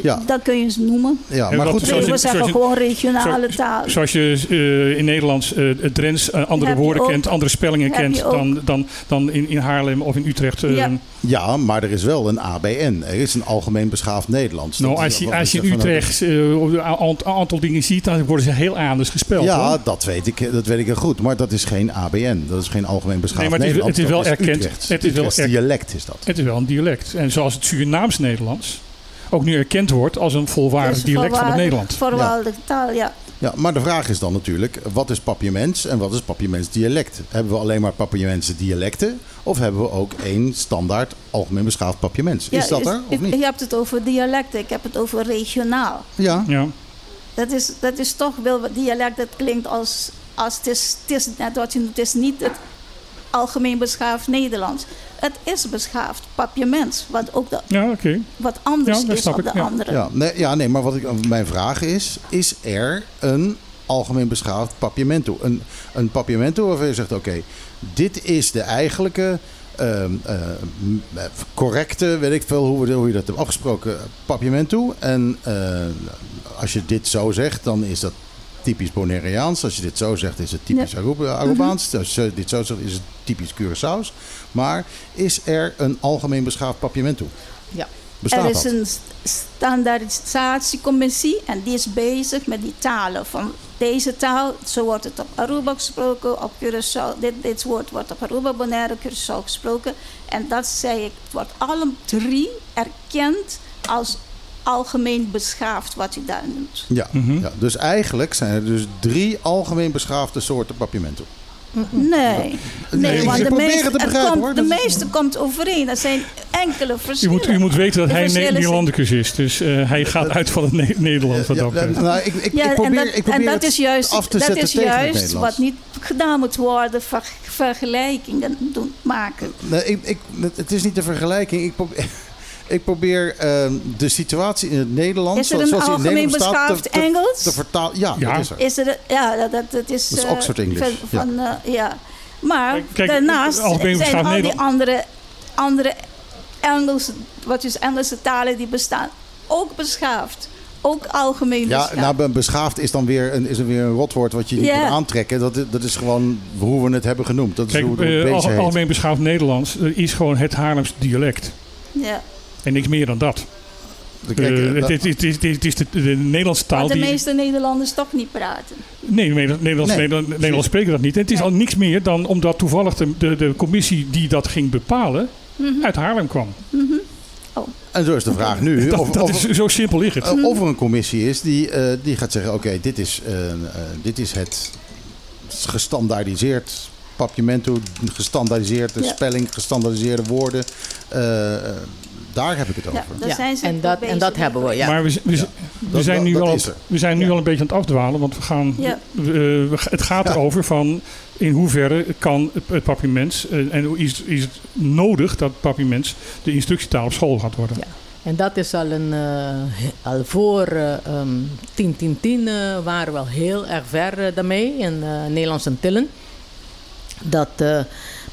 Ja, Dat kun je eens noemen. ja maar goed. zoals we zeggen zoals je- gewoon regionale zo- taal. Zoals je eh, in Nederlands eh, het Drents eh, andere woorden ook. kent, andere spellingen kent dan, dan, dan in, in Haarlem of in Utrecht. eh, Ja. Ja, maar er is wel een ABN. Er is een algemeen beschaafd Nederlands. Nou, als je, als je in Utrecht eh, een aantal, aantal dingen ziet, dan worden ze heel anders gespeld. Ja, hoor. dat weet, ik, dat weet ik heel goed. Maar dat is geen ABN. Dat is geen algemeen beschaafd Nee, maar het is- Nederlands. het is wel erkend. Het is wel dialect is dat. Het is wel een dialect. En zoals het Surinaams Nederlands ook nu erkend wordt als een volwaardig Dus dialect van het voorwaardig- Nederland. Voorwaardige taal, ja. Ja, maar de vraag is dan natuurlijk, wat is papiaments en wat is papiaments dialect? Hebben we alleen maar papiamense dialecten of hebben we ook één standaard algemeen beschaafd papiaments? Is Ja, dat er of je- niet? Je hebt het over dialecten, ik heb het over regionaal. Ja, Ja. Dat is, dat is toch wel dialect, dat klinkt als, als het, is, het is net wat je noemt, het is niet het algemeen beschaafd Nederlands. Het is beschaafd papiaments, wat ook de, Ja, oké. wat anders Ja, dat is dan ik, de ja. andere. ja, nee, ja, nee, maar wat ik, mijn vraag is, is er een algemeen beschaafd papiamento? Een, een papiamento waarvan je zegt, oké, dit is de eigenlijke... ehm, eh, correcte, weet ik veel hoe, we, hoe je dat hebt afgesproken, papiamento. En eh, als je dit zo zegt, dan is dat typisch Bonaireaans. Als je dit zo zegt, is het typisch Aruba- Arubaans. Als je dit zo zegt, is het typisch Curaçao's. Maar is er een algemeen beschaafd papiamento? Ja. Bestaat er is dat? een st- standaardisatiecommissie en die is bezig met die talen. Van deze taal, zo wordt het op Aruba gesproken, op Curaçao. Dit, dit woord wordt op Aruba, Bonaire, Curaçao gesproken. En dat zei ik, het wordt alle drie erkend als algemeen beschaafd wat u daar noemt. Ja, Mhm. ja, dus eigenlijk zijn er dus drie algemeen beschaafde soorten papiamento. Nee. Nee, want de begrijpen, komt, hoor. de meeste komt overeen. Dat zijn enkele verschillen. moet, u moet weten dat De hij zijn- Nederlandicus is. Dus eh, hij gaat uit van het Ne- wat dat Ja, nou, ik, ik, Ja, ik probeer, en dat, ik probeer en dat het is juist, af te dat is tegen het juist wat niet gedaan moet worden, ver, vergelijkingen doen, maken. Nee, ik, ik, het is niet de vergelijking. Ik probeer, ik probeer ehm, de situatie in het Nederlands... Is er een zoals die in algemeen Nederland staat, te- beschaafd te- Engels? Te vertalen. Ja, Ja. dat is er. Is er, ja, dat, dat, dat is... Dat is eh, Oxford English, Van, van, eh, ja. Maar Kijk, daarnaast algemeen zijn al die andere, andere Engelse, wat is Engelse talen die bestaan, ook beschaafd. Ook algemeen Ja, beschaafd. nou, be- beschaafd is dan weer een, is er weer een rotwoord wat je niet Ja. moet aantrekken. Dat, is- dat is gewoon hoe we het hebben genoemd. Dat is Kijk, hoe het beestje al- algemeen beschaafd Nederlands is gewoon het Haarlems dialect. ja. En niks meer dan dat. Eh, het, dat- het, het is- het is de, de Nederlandse taal Wat de die... meeste Nederlanders toch niet praten. Nee, Nederlands, Nederlands spreken dat niet. En het is Nee. al niks meer dan omdat toevallig de, de, de commissie die dat ging bepalen Mhm. uit Haarlem kwam. En zo is de vraag nu Dat, of, dat of, is, zo simpel ligt het. of er een commissie is die, eh, die gaat zeggen... oké, dit, is, eh, eh, dit is het gestandaardiseerd papiamento... gestandaardiseerde Ja. spelling, gestandaardiseerde woorden. Daar heb ik het over. daar Ja, zijn ze en dat, en dat hebben we, ja. Maar we, we, we Dat- zijn, nu, dat al, we zijn nu Ja. al een beetje aan het afdwalen. Want we gaan, Ja. eh, we- het gaat Ja. erover van in hoeverre kan het, papiermens... eh, en is, is het nodig dat papiermens de instructietaal op school gaat worden. Ja. En dat is al een. eh, al voor eh, ehm 10, 10, 10 eh, waren we al heel erg ver daarmee in eh Nederlands Antillen. Dat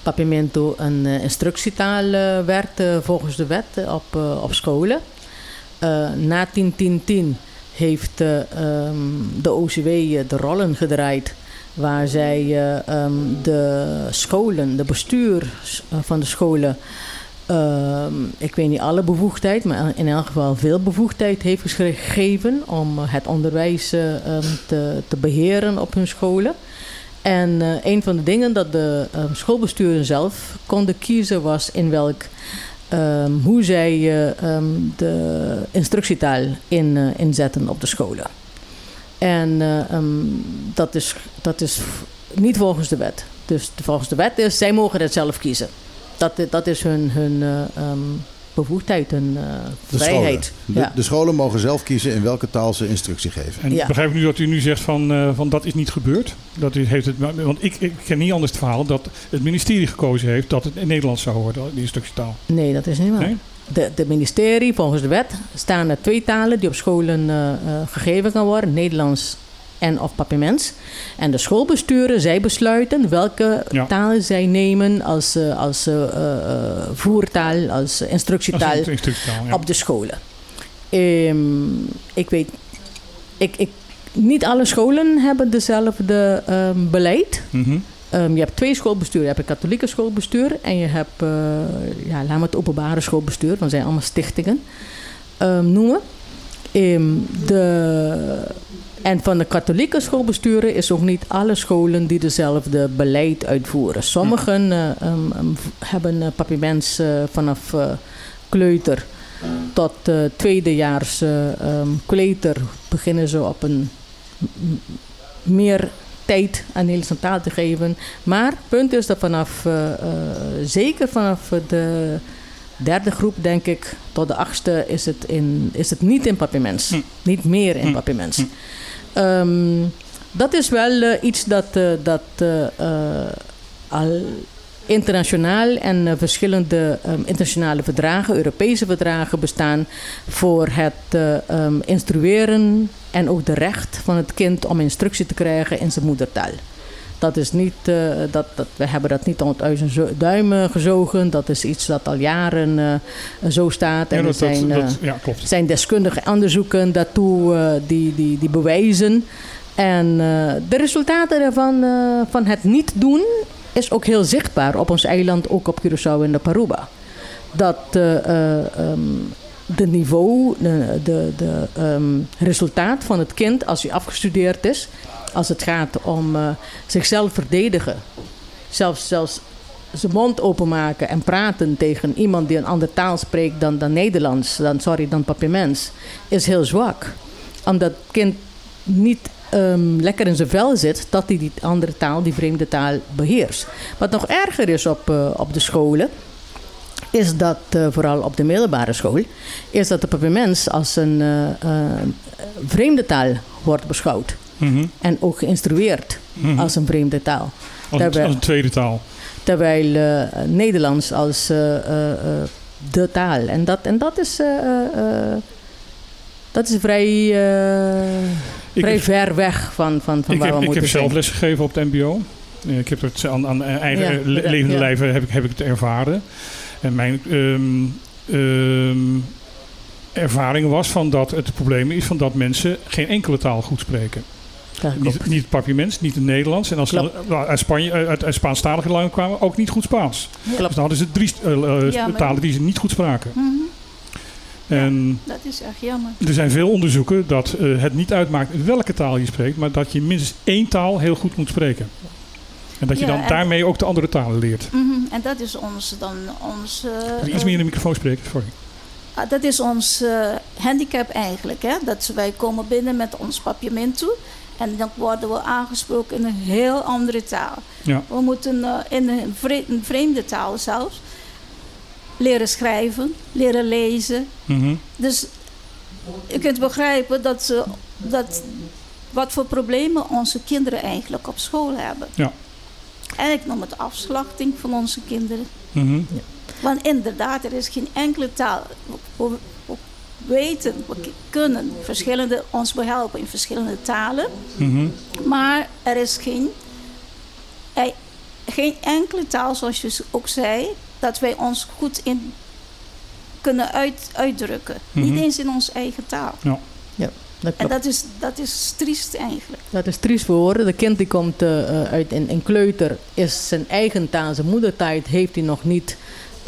Papiamento een eh, instructietaal eh, werd eh, volgens de wet op, op scholen. Na 10, 10, 10 heeft eh, ehm, de OCW de rollen gedraaid. Waar zij eh, ehm, de scholen, de bestuur van de scholen Ehm, ik weet niet alle bevoegdheid, maar in elk geval veel bevoegdheid heeft gegeven om het onderwijs te, te beheren op hun scholen. En eh, een van de dingen dat de ehm, schoolbesturen zelf konden kiezen was in welk, ehm, hoe zij ehm, de instructietaal in, eh, inzetten op de scholen. En dat, is, dat is niet volgens de wet. Dus volgens de wet is, zij mogen het zelf kiezen. Dat, dat is hun, hun bevoegdheid, hun eh, De vrijheid. scholen. De, Ja. de scholen mogen zelf kiezen in welke taal ze instructie geven. En Ja. begrijp ik nu dat u nu zegt van, eh, van dat is niet gebeurd? Dat u heeft het, want ik, ik ken niet anders het verhaal dat het ministerie gekozen heeft dat het in Nederlands zou worden, die instructietaal. Nee, dat is niet waar. Nee? De, de ministerie, volgens de wet, staan er twee talen die op scholen eh, eh, gegeven kan worden: Nederlands en of Papiaments. En de schoolbesturen, zij besluiten welke Ja. talen zij nemen als, eh, als eh, voertaal, als instructietaal een instructietaal, ja. op de scholen. Ehm, ik weet, ik, ik, niet alle scholen hebben dezelfde ehm, beleid. Mhm. Ehm, je hebt twee schoolbesturen. Je hebt een katholieke schoolbestuur en je hebt, eh, ja, laten we het openbare schoolbestuur, want zijn allemaal stichtingen, noemen. De, en van de katholieke schoolbesturen is ook niet alle scholen die dezelfde beleid uitvoeren. Sommigen eh, ehm, ehm, hebben uh, papiermens eh, vanaf eh, kleuter tot eh, tweedejaars eh, ehm, kleuter beginnen ze op een meer tijd aan Nederlandse taal te geven. Maar het punt is dat vanaf, eh, eh, zeker vanaf de derde groep, denk ik, tot de achtste, is het, in, is het niet in papiermens. Hm. Niet meer in Hm. papiermens. Hm. Ehm, dat is wel eh, iets dat, eh, dat eh, al internationaal en verschillende ehm, internationale verdragen, Europese verdragen bestaan voor het eh, ehm, instrueren en ook de recht van het kind om instructie te krijgen in zijn moedertaal. Dat is niet, eh, dat, dat, we hebben dat niet uit zijn zo- duimen gezogen. Dat is iets dat al jaren eh, zo staat. En Ja, er dat, dat, zijn, eh, dat- ja, klopt. zijn deskundige onderzoeken daartoe die, die, die bewijzen. En de resultaten daarvan, van het niet doen, is ook heel zichtbaar op ons eiland, ook op Curaçao en de Paruba. Dat ehm, de niveau, de, de, de ehm, resultaat van het kind als hij afgestudeerd is, als het gaat om eh, zichzelf verdedigen, zelfs, zelfs zijn mond openmaken en praten tegen iemand die een andere taal spreekt dan, dan Nederlands, dan, sorry, dan papiermens, is heel zwak. Omdat het kind niet ehm, lekker in zijn vel zit, dat hij die andere taal, die vreemde taal, beheerst. Wat nog erger is op, eh, op de scholen, is dat, eh, vooral op de middelbare school, is dat de papiermens als een vreemde taal wordt beschouwd. Mhm. En ook geïnstrueerd Mhm. als een vreemde taal. Als, Daarbij- als een tweede taal. Terwijl eh, Nederlands als eh, eh, de taal. En dat, en dat is. dat is vrij, Ik vrij heb- ver weg van, van, van ik waar heb, we ik moeten heb zelf zijn. les gegeven op het mbo. Ik heb het aan, aan eigen Ja, le- ja, levende ja. lijven heb ik, heb ik het ervaren. En mijn ehm, ehm, ervaring was van dat het probleem is van dat mensen geen enkele taal goed spreken. Niet, niet het papiaments, niet het Nederlands. En als ze uit, Spanje, uit, uit Spaanstalige landen kwamen, ook niet goed Spaans. Dus Klopt. dan hadden ze drie eh, eh, Ja, talen die ze niet goed spraken. Mhm, En Dat is echt jammer. er zijn veel onderzoeken dat eh, het niet uitmaakt welke taal je spreekt, maar dat je minstens één taal heel goed moet spreken. En dat je Ja, dan daarmee ook de andere talen leert. Mhm, En dat is ons dan ons. Iets meer in de microfoon spreken, sorry. Ah, dat is ons eh, handicap eigenlijk. Hè? Dat wij komen binnen met ons papiament toe. En dan worden we aangesproken in een heel andere taal. Ja. We moeten eh, in een vreemde taal zelfs leren schrijven, leren lezen. Mhm. Dus je kunt begrijpen dat, ze, dat wat voor problemen onze kinderen eigenlijk op school hebben. Ja. En ik noem het afslachting van onze kinderen. Mhm. Want inderdaad, er is geen enkele taal. We, we- we weten, we kunnen verschillende, ons behelpen in verschillende talen. Mhm. Maar er is geen, geen enkele taal, zoals je ook zei, dat wij ons goed in kunnen uit, uitdrukken. Mhm. Niet eens in onze eigen taal. Dat, En dat is, dat is triest eigenlijk. dat is triest voor woorden. De kind die komt eh, eh, uit een, een kleuter, is zijn eigen taal, zijn moedertijd heeft hij nog niet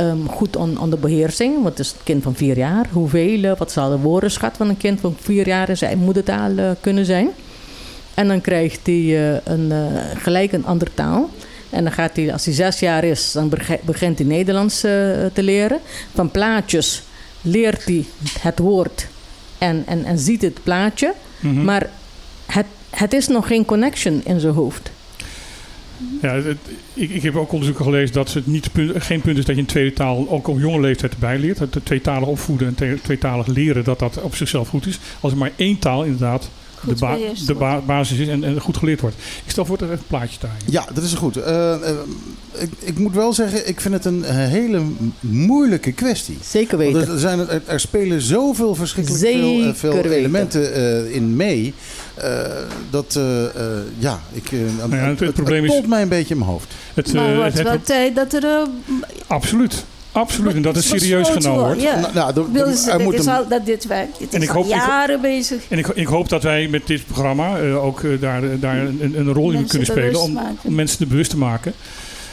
ehm, goed on- onder beheersing. Want het is een kind van vier jaar. Hoeveel, eh, wat zal de woordenschat van een kind van vier jaar in zijn moedertaal eh, kunnen zijn? En dan krijgt hij eh, een, gelijk een andere taal. En dan gaat hij, als hij zes jaar is, dan begint hij Nederlands te leren. Van plaatjes leert hij het woord en, en, en ziet het plaatje. Mhm. Maar het, het is nog geen connection in zijn hoofd. Ja, ik, ik heb ook onderzoeken gelezen dat het niet, geen punt is dat je een tweede taal ook op jonge leeftijd erbij leert. Dat tweetalig opvoeden en tweetalig leren, dat dat op zichzelf goed is. Als er maar één taal inderdaad de, ba- de ba- basis is en, en goed geleerd wordt. Ik stel voor dat er even een plaatje staan. Ja, dat is goed. Eh, eh, ik, ik moet wel zeggen, ik vind het een hele moeilijke kwestie. Zeker Want weten. er, zijn, er, er spelen zoveel verschrikkelijk veel, eh, Zeker veel elementen eh, in mee. eh, dat, eh, eh, ja, ik, Nou ja, het- het probleem is- tolt mij een beetje in mijn hoofd. Het, maar het het- wordt het- wel tijd dat er... absoluut, absoluut. En dat het serieus genomen wordt. Ja. Nou, nou, er moet is al, dat dit werkt. Dit En is ik al hoop- ik jaren bezig. En ik, ik hoop dat wij met dit programma eh, ook eh, daar, daar een, een rol in kunnen spelen om, mensen er bewust te maken.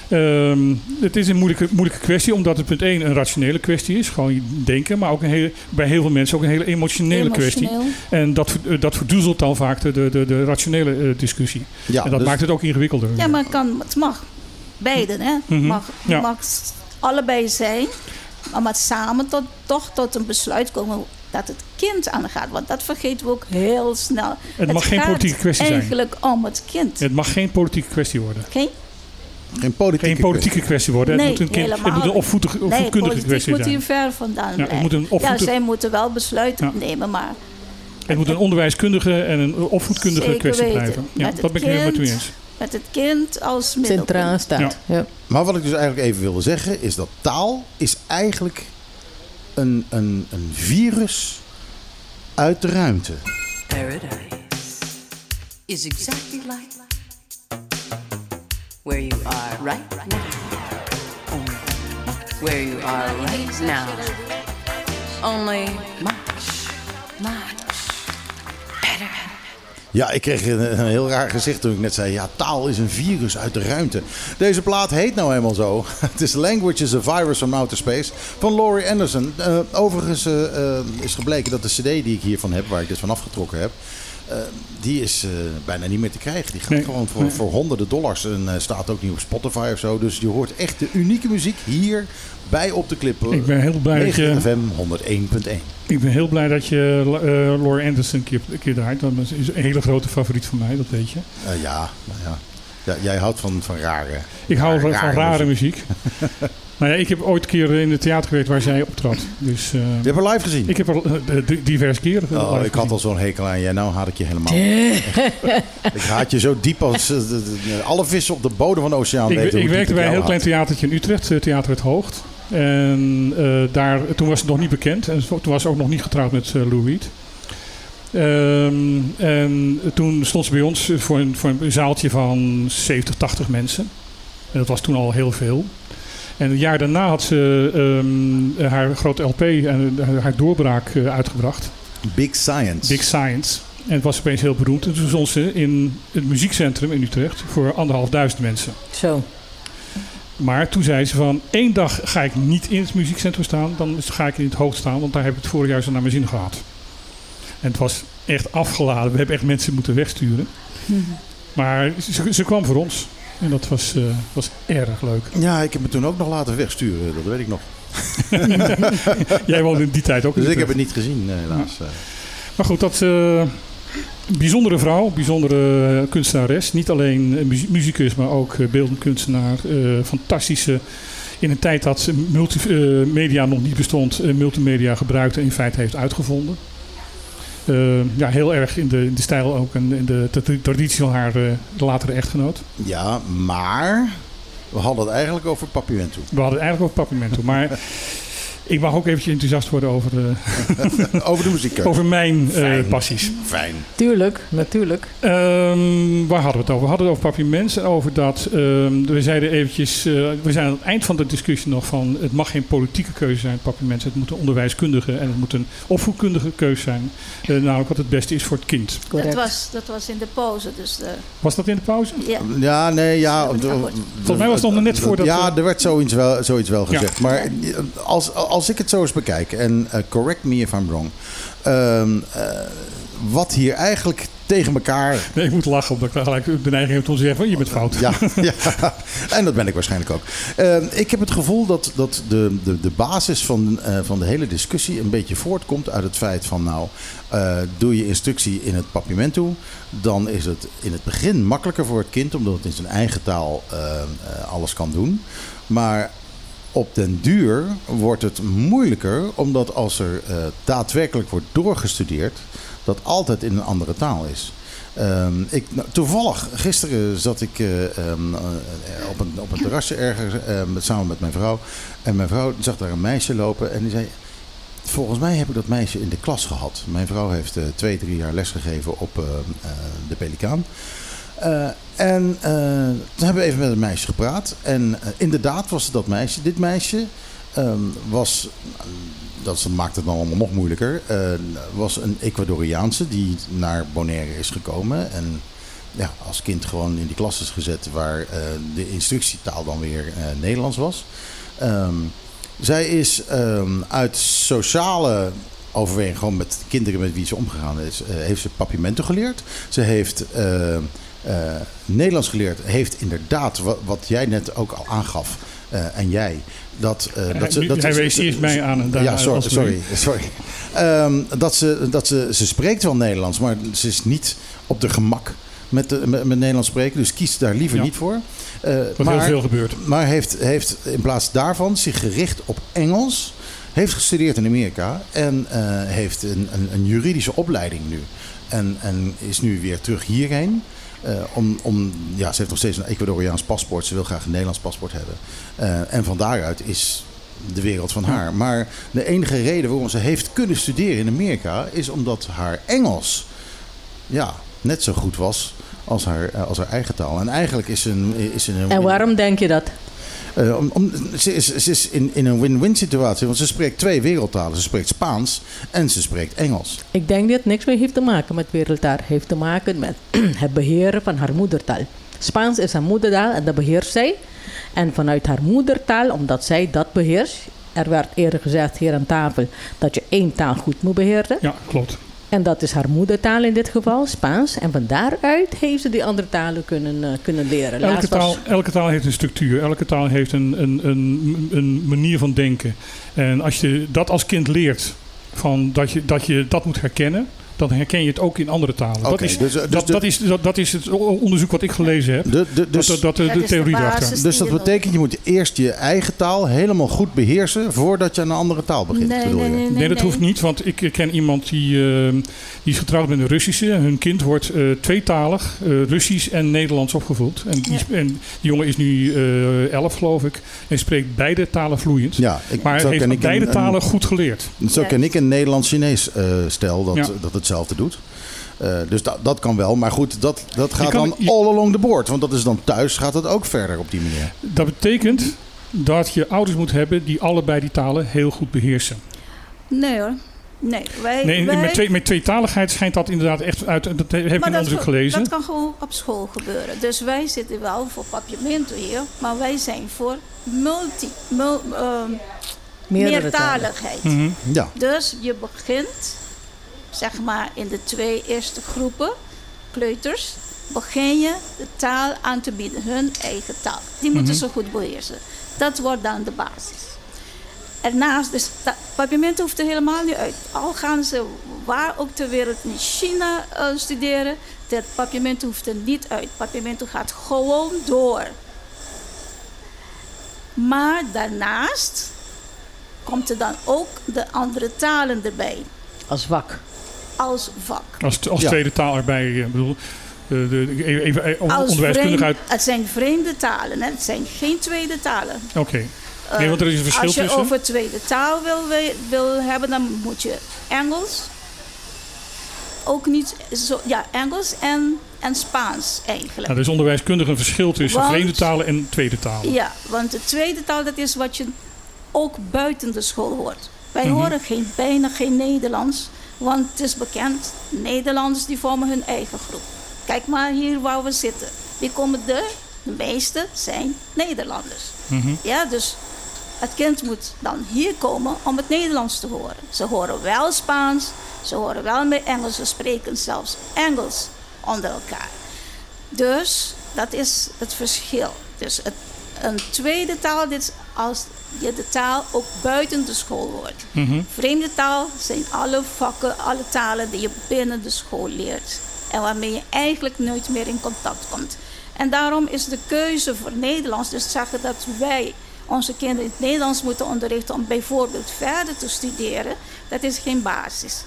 Ehm, het is een moeilijke, moeilijke kwestie, omdat het punt 1 een rationele kwestie is, gewoon denken, maar ook een hele, bij heel veel mensen ook een hele emotionele kwestie. En dat, eh, dat verdoezelt dan vaak de, de, de, de rationele eh, discussie. ja, en dat dus- maakt het ook ingewikkelder. Ja, maar het, kan, het mag. Beiden, hè. Mhm. mag, Ja. mag allebei zijn. Maar met samen tot, toch tot een besluit komen dat het kind aangaat. Want dat vergeten we ook heel snel. het mag geen gaat politieke kwestie zijn. eigenlijk om het kind. Het mag geen politieke kwestie worden. Geen? geen politieke, Geen politieke kwestie worden. Nee, het moet een, kind, het moet een Nee, opvoedkundige politiek kwestie moet zijn. hier ver vandaan Ja, het moet een Ja, opvoeding- zij moeten wel besluiten Ja. nemen, maar Het moet een onderwijskundige en een opvoedkundige Zeker kwestie weten. blijven. Ja, dat ben ik helemaal met u eens. Met het kind als middelpunt. Centraal staat. Ja. Maar wat ik dus eigenlijk even wilde zeggen, is dat taal is eigenlijk een, een, een virus uit de ruimte. Paradise is exactly like where you are right now. Where you are right now. Only much, much. Ja, ik kreeg een, heel raar gezicht toen ik net zei... ja, taal is een virus uit de ruimte. Deze plaat heet nou helemaal zo. (laughs) Het is Language is a Virus from Outer Space van Laurie Anderson. Eh, overigens eh, eh, is gebleken dat de cd die ik hiervan heb... waar ik dit van afgetrokken heb... eh, die is eh, bijna niet meer te krijgen. Die gaat Nee, gewoon voor, nee. voor honderden dollars en eh, staat ook niet op Spotify of zo. Dus je hoort echt de unieke muziek hier bij Op de Klippen. Ik ben heel blij dat 9 je, FM 101.1. ik ben heel blij dat je uh, Laura Anderson een keer, een keer draait. Dat is een hele grote favoriet van mij, dat weet je. Ja, nou ja. ja, jij houdt van, van rare. Ik hou van, van Rare rare muziek. (laughs) nou ja, ik heb ooit een keer in het theater geweest waar zij optrad. Dus eh, Je hebt haar live gezien? ik heb er eh, di- diverse keren Oh, ik had gezien. al zo'n hekel aan je. Nou haat ik je helemaal. (laughs) Ik haat je zo diep als eh, alle vissen op de bodem van de oceaan. Ik, weten hoe ik werkte bij een heel klein theatertje in Utrecht, Theater Het Hoogt. En eh, daar, toen was het nog niet bekend. En toen was ze ook nog niet getrouwd met Lou Reed. Ehm, en toen stond ze bij ons voor een, voor een zaaltje van 70, 80 mensen. En dat was toen al heel veel. En een jaar daarna had ze ehm, haar grote LP en haar doorbraak eh, uitgebracht. Big Science. Big Science. En het was opeens heel beroemd. En toen stond ze in het muziekcentrum in Utrecht voor anderhalf duizend mensen. Zo. Maar toen zei ze van één dag ga ik niet in het muziekcentrum staan, dan ga ik in het hoofd staan, want daar heb ik het vorig jaar zo naar mijn zin gehad. En het was echt afgeladen. We hebben echt mensen moeten wegsturen. Maar ze, ze kwam voor ons. En dat was, eh, was erg leuk. Ja, ik heb me toen ook nog laten wegsturen. Dat weet ik nog. (laughs) Jij woonde in die tijd ook Dus ik heb het niet gezien, eh, helaas. Eh, Maar goed, dat bijzondere vrouw, bijzondere kunstenares. Niet alleen muzikus, maar ook beeldend kunstenaar. Fantastische. In een tijd dat multimedia nog niet bestond, multimedia gebruikte en in feite heeft uitgevonden. Eh, ja, heel erg in de, in de stijl ook en in de, de traditie van haar eh, latere echtgenoot. ja, maar we hadden het eigenlijk over Papiamento. We hadden het eigenlijk over Papimento, maar (laughs) ik mag ook eventjes enthousiast worden over, eh, (laughs) over de muziek. over mijn eh, passies. Fijn. Tuurlijk, natuurlijk. Ehm, waar hadden we het over? We hadden het over papiermens en over dat ehm, we zeiden eventjes, eh, we zijn aan het eind van de discussie nog van het mag geen politieke keuze zijn, papiermens. Het moet een onderwijskundige en het moet een opvoedkundige keuze zijn. Eh, namelijk wat het beste is voor het kind. Correct. Dat was, dat was in de pauze. Dus de, Was dat in de pauze? ja. Ja, nee, ja. Dat. Volgens mij was het nog net voordat Ja, we- er werd zoiets wel, zoiets wel Ja. gezegd. Maar als, als ik het zo eens bekijk, en eh, correct me if I'm wrong. ehm, eh, wat hier eigenlijk tegen elkaar Nee, ik moet lachen omdat ik gelijk de neiging heb om te zeggen van je bent fout. Ja, (laughs) ja, en dat ben ik waarschijnlijk ook. Eh, ik heb het gevoel dat, dat de, de, de basis van, eh, van de hele discussie een beetje voortkomt uit het feit van nou, doe je instructie in het papimento, dan is het in het begin makkelijker voor het kind omdat het in zijn eigen taal eh, eh, alles kan doen. Maar op den duur wordt het moeilijker omdat als er eh, daadwerkelijk wordt doorgestudeerd, dat altijd in een andere taal is. Ehm, ik, nou, toevallig, gisteren zat ik eh, ehm, eh, op, een, op terrasje ergens eh, met, samen met mijn vrouw. En mijn vrouw zag daar een meisje lopen en die zei... Volgens mij heb ik dat meisje in de klas gehad. Mijn vrouw heeft twee, drie jaar lesgegeven op de Pelikaan. En eh, toen hebben we even met een meisje gepraat. En eh, inderdaad was het dat meisje. Dit meisje ehm, was, dat maakt het dan allemaal nog moeilijker, eh, was een Ecuadoriaanse die naar Bonaire is gekomen. En ja, als kind gewoon in die klas is gezet waar de instructietaal dan weer Nederlands was. Ehm, zij is ehm, uit sociale overweging, gewoon met kinderen met wie ze omgegaan is, heeft ze papimento geleerd. Ze heeft eh, Nederlands geleerd, heeft inderdaad, wat, wat jij net ook al aangaf, eh, en jij, dat, eh, dat ze... Dat hij ze- wees eerst mij aan en daarna Ja, sorry, sorry, sorry. Ehm, dat ze, dat ze, ze spreekt wel Nederlands, maar ze is niet op de gemak met, de, met, met Nederlands spreken. Dus kies daar liever Ja. niet voor. Wat maar, heel veel gebeurt. maar heeft, heeft in plaats daarvan zich gericht op Engels. Heeft gestudeerd in Amerika en heeft een, een, een juridische opleiding nu. En, en is nu weer terug hierheen. Eh, om, om, ja, ze heeft nog steeds een Ecuadoriaans paspoort. Ze wil graag een Nederlands paspoort hebben. Eh, en van daaruit is de wereld van haar. Maar de enige reden waarom ze heeft kunnen studeren in Amerika... is omdat haar Engels ja, net zo goed was als haar, eh, als haar eigen taal. En eigenlijk is ze een... Is een En waarom denk je dat? Eh, om, om, ze is, ze is in, in een win-win situatie, want ze spreekt twee wereldtalen. Ze spreekt Spaans en ze spreekt Engels. Ik denk dat het niks meer heeft te maken met wereldtaal. Het heeft te maken met (clears throat) het beheren van haar moedertaal. Spaans is haar moedertaal en dat beheerst zij. En vanuit haar moedertaal, omdat zij dat beheerst... Er werd eerder gezegd hier aan tafel dat je één taal goed moet beheersen. Ja, klopt. En dat is haar moedertaal in dit geval, Spaans. En van daaruit heeft ze die andere talen kunnen, eh, kunnen leren. Elke Laatst was- taal, elke taal heeft een structuur. Elke taal heeft een, een, een, een manier van denken. En als je dat als kind leert, van dat, je, dat je dat moet herkennen, dan herken je het ook in andere talen. dat, is, dus, eh, dus dat, de- dat, is, dat, dat is het onderzoek wat ik gelezen heb. De, de, dus, dat, dat, dat, de, Dat is theorie basis. erachter. dus dat betekent, je moet eerst je eigen taal helemaal goed beheersen voordat je aan een andere taal begint. Nee, bedoel nee, nee, Nee, dat hoeft niet, want ik ken iemand die, eh, die is getrouwd met een Russische. Hun kind wordt eh, tweetalig, eh, Russisch en Nederlands opgevoed. En die, Ja. en die jongen is nu eh, elf, geloof ik, en spreekt beide talen vloeiend. Ja, ik, maar heeft beide een, talen goed geleerd. Zo Ja. ken ik een Nederlands-Chinees eh, stel dat, Ja. dat hetzelfde doet. Eh, dus dat, dat kan wel. Maar goed, dat, dat gaat kan- dan je- all along the board. Want dat is dan thuis gaat het ook verder op die manier. Dat betekent dat je ouders moet hebben die allebei die talen heel goed beheersen. Nee hoor. Nee, wij, Nee, wij, met, twee, met tweetaligheid schijnt dat inderdaad echt uit. Dat heb ik in onderzoek gelezen. dat kan gewoon op school gebeuren. Dus wij zitten wel voor papiamento hier, maar wij zijn voor multi, mul, ehm, meertaligheid. Mhm. Ja, Dus je begint, zeg maar in de twee eerste groepen, kleuters, begin je de taal aan te bieden, hun eigen taal. Die moeten Mhm. ze goed beheersen. Dat wordt dan de basis. Ernaast, dus hoeft er helemaal niet uit. Al gaan ze waar ook ter wereld in China eh, studeren, dat papiamento hoeft er niet uit. Papiamento gaat gewoon door. Maar daarnaast komt er dan ook de andere talen erbij Als vak. Als vak. Als, als Ja. tweede taal erbij. eh, Ik bedoel, de, de, even, even eh, Als onderwijskundig uit. Het zijn vreemde talen, hè? het zijn geen tweede talen. Oké. Nee, want er is een verschil Als je tussen. over tweede taal wil, wil hebben, dan moet je Engels. Ook niet zo, ja, Engels en, en Spaans eigenlijk. Nou, er is onderwijskundig een verschil tussen Want- vreemde talen en tweede talen. Ja, want de tweede taal dat is wat je ook buiten de school hoort. Wij Mhm. horen geen, bijna geen Nederlands, want het is bekend, Nederlanders die vormen hun eigen groep. Kijk maar hier waar we zitten. Wie komen er? De meeste zijn Nederlanders. Mhm. Ja, dus het kind moet dan hier komen om het Nederlands te horen. Ze horen wel Spaans, ze horen wel meer Engels, ze spreken zelfs Engels onder elkaar. Dus dat is het verschil. Dus het, een tweede taal dit is als je de taal ook buiten de school hoort. Mhm. Vreemde taal zijn alle vakken, alle talen die je binnen de school leert. En waarmee je eigenlijk nooit meer in contact komt. En daarom is de keuze voor Nederlands, dus zeggen dat wij onze kinderen in het Nederlands moeten onderrichten om bijvoorbeeld verder te studeren, dat is geen basis.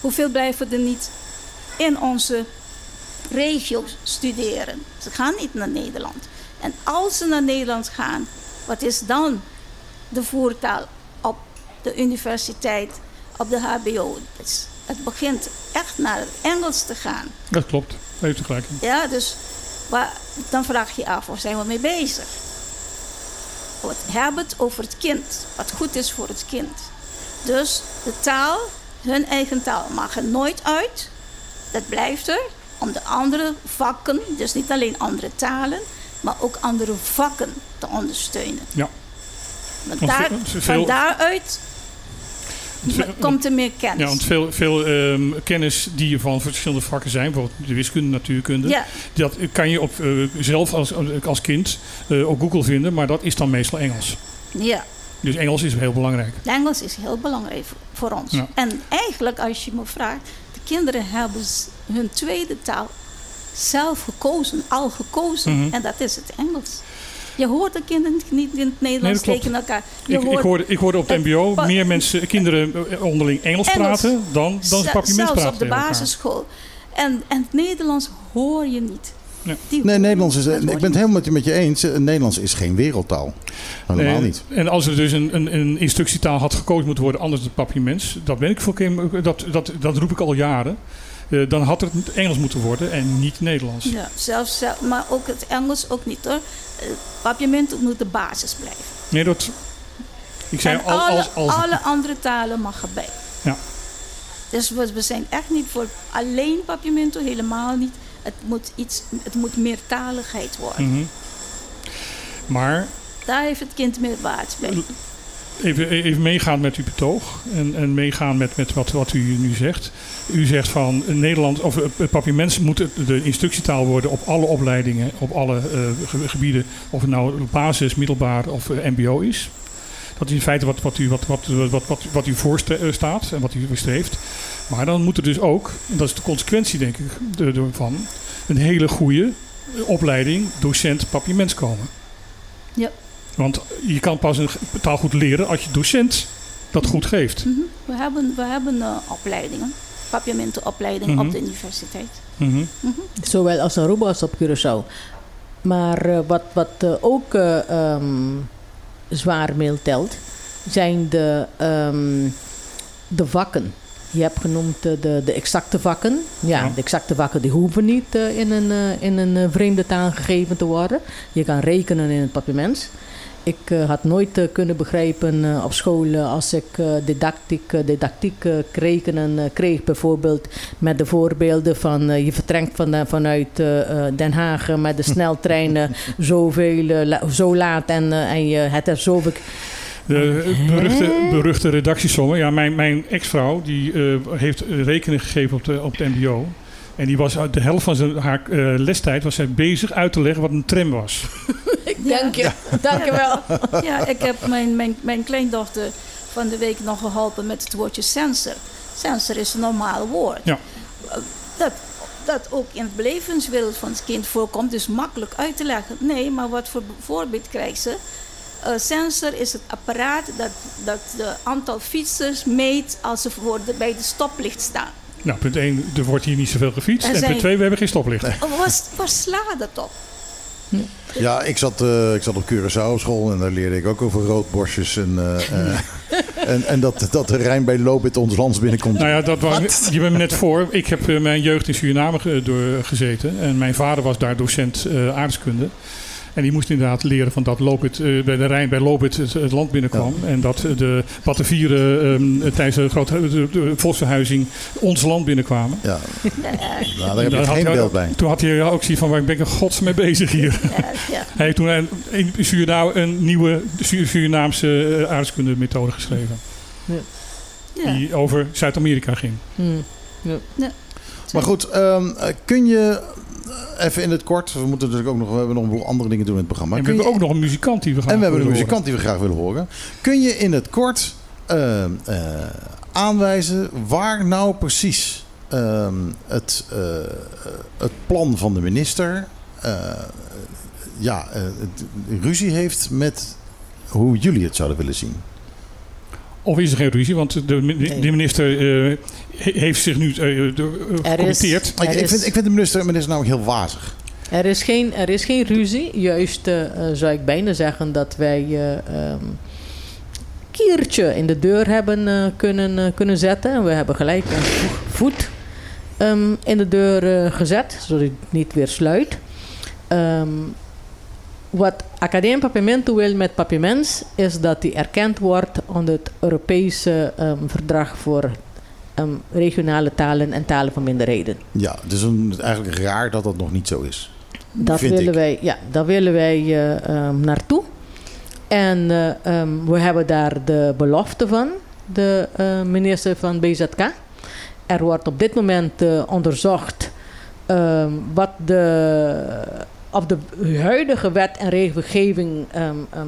Hoeveel blijven er niet in onze regio studeren? Ze gaan niet naar Nederland. En als ze naar Nederland gaan, wat is dan de voertaal op de universiteit, op de HBO? Dus het begint echt naar het Engels te gaan. Dat klopt. Daar heeft u gelijk. Ja, dus waar, dan vraag je je af, waar zijn we mee bezig? We hebben het over het kind, wat goed is voor het kind. Dus de taal, hun eigen taal, mag er nooit uit. Dat blijft er om de andere vakken, dus niet alleen andere talen, maar ook andere vakken te ondersteunen. Ja. Want Want daar, veel- van daaruit Veel- komt er meer kennis. Ja, want veel, veel ehm, kennis die je van verschillende vakken zijn, bijvoorbeeld de wiskunde, natuurkunde, Ja. dat kan je op, eh, zelf als, als kind eh, op Google vinden, maar dat is dan meestal Engels. ja. Dus Engels is heel belangrijk. Engels is heel belangrijk voor- ons. Ja. En eigenlijk, als je me vraagt, de kinderen hebben hun tweede taal zelf gekozen, al gekozen. Mhm. En dat is het Engels. Je hoort de kinderen niet in het Nederlands tegen elkaar. Je Ik, ik, hoort hoorde, ik hoorde op de het mbo meer mensen, kinderen eh, onderling Engels, Engels. praten dan, dan ze- papiermens zelfs praten op de basisschool. En, en het Nederlands hoor je niet. Nee. Die Nee, Nederlands is, dat ik ben het helemaal met je, met je eens. Eh, Nederlands is geen wereldtaal. Helemaal Eh, niet. En als er dus een, een, een instructietaal had gekozen moeten worden, anders dan papiermens, dat ben ik voor Kim- dat, dat, dat roep ik al jaren. Eh, dan had het Engels moeten worden en niet Nederlands. Ja, zelfs, zelf- maar ook het Engels ook niet hoor. Uh, moet de basis blijven. Nee, dat. Ik zei en al, alle, als, als, alle andere talen mag erbij. Ja. Dus we, zijn echt niet voor alleen papiamento, helemaal niet. Het moet, iets, het moet meertaligheid worden. Mhm. Maar Daar heeft het kind meer baat bij. Even, meegaan met uw betoog en, en meegaan met, met wat, wat u nu zegt. U zegt van eh, Nederland, of uh, papiaments moet de instructietaal worden op alle opleidingen, op alle eh, ge- gebieden, of het nou basis, middelbaar of eh, MBO is. Dat is in feite wat, wat, u, wat, wat, wat, wat, wat u voor sta- eh, staat en wat u bestreeft. Maar dan moet er dus ook, en dat is de consequentie denk ik de- van, een hele goede opleiding docent papiaments komen. Ja. Want je kan pas een taal goed leren als je docent dat goed geeft. Mhm. We hebben, we hebben eh, opleidingen, papiamentenopleidingen Mhm. op de universiteit. Mhm. Zowel als Aruba als op Curaçao. Maar eh, wat, wat eh, ook eh, ehm, zwaar meetelt, zijn de, ehm, de vakken. Je hebt genoemd de, de exacte vakken. Ja, Ja. de exacte vakken die hoeven niet eh, in een, eh, in een vreemde taal gegeven te worden. Je kan rekenen in het papiermens. Ik eh, had nooit eh, kunnen begrijpen eh, op school als ik didactiek, didactiek rekenen kreeg. Bijvoorbeeld met de voorbeelden van je vertrekt van, de- vanuit Den Haag met de sneltreinen (laughs) zoveel, la- zo laat en, en je, het er zoveel... De beruchte, beruchte redactiesommen. Ja, mijn, mijn ex-vrouw die eh, heeft rekening gegeven op de, op de MBO. En die was uit de helft van zijn, haar eh, lestijd was zij bezig uit te leggen wat een tram was. (laughs) Dank je, dank je wel. (laughs) Ja, ik heb mijn, mijn, mijn kleindochter van de week nog geholpen met het woordje sensor. Sensor is een normaal woord. Ja. Dat, dat ook in het belevenswereld van het kind voorkomt, dus makkelijk uit te leggen. Nee, maar wat voor voorbeeld krijgt ze? Eh, sensor is het apparaat dat, dat de aantal fietsers meet als ze voor de, bij de stoplicht staan. Nou, punt 1, er wordt hier niet zoveel gefietst. Er En zijn- punt 2, we hebben geen stoplichten. Oh, Waar, waar slaat dat op? Ja, ik zat, eh, ik zat op Curaçao school en daar leerde ik ook over roodborstjes. En, eh, eh, (laughs) en, en dat, dat de Rijn bij Lobit ons lands binnenkomt. Nou ja, dat was, je bent me net voor. Ik heb mijn jeugd in Suriname ge- door gezeten. En mijn vader was daar docent eh, aardrijkskunde. En die moest inderdaad leren van dat Lopit, eh, bij de Rijn bij Lopit het, het land binnenkwam. En dat de battenvieren eh, tijdens de, grote, de, de volksverhuizing ons land binnenkwamen. Ja, (laughs) nou, daar heb je geen beeld bij. Toen had hij ook zoiets van, waar ben ik in gods mee bezig hier? Ja, ja. (laughs) Hij heeft toen een, in Suriname een nieuwe Su- Surinaamse eh, aardrijkskunde methode geschreven. Ja. Die over Zuid-Amerika ging. Hmm. Maar goed, ehm, eh, kun je even in het kort, we moeten natuurlijk ook nog, we hebben nog een boel andere dingen doen in het programma. En we Kun hebben je- ook nog een muzikant die we gaan en we hebben een horen. muzikant die we graag willen horen. Kun je in het kort ehm, eh, aanwijzen waar nou precies ehm, het, eh, eh, het plan van de minister eh, ja, eh, ruzie heeft met hoe jullie het zouden willen zien? Of is er geen ruzie? Want de, minister eh, he- heeft zich nu gecommitteerd. Ik, vind, ik vind de minister, minister namelijk heel wazig. Er is geen, er is geen ruzie. Juist zou ik bijna zeggen dat wij eh ehm, kiertje in de deur hebben eh, kunnen, kunnen zetten. En we hebben gelijk een vo- voet ehm, in de deur gezet, zodat het niet weer sluit. Ehm, wat Academie Papimento wil met Papimens is dat die erkend wordt onder het Europese ehm, verdrag voor ehm, regionale talen en talen van minderheden. Ja, het is eigenlijk raar dat dat nog niet zo is. Dat Vind willen ik. wij, ja, daar willen wij naartoe. En eh, ehm, we hebben daar de belofte van, de eh, minister van BZK. Er wordt op dit moment eh, onderzocht wat de, of de huidige wet en regelgeving ehm, ehm,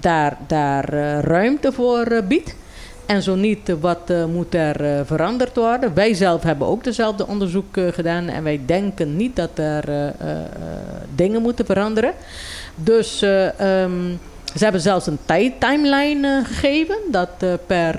daar, daar eh, ruimte voor eh, biedt. En zo niet, eh, wat moet er veranderd worden? Wij zelf hebben ook dezelfde onderzoek gedaan. En wij denken niet dat er dingen moeten veranderen. Dus eh, ehm, ze hebben zelfs een tijd timeline gegeven. Dat per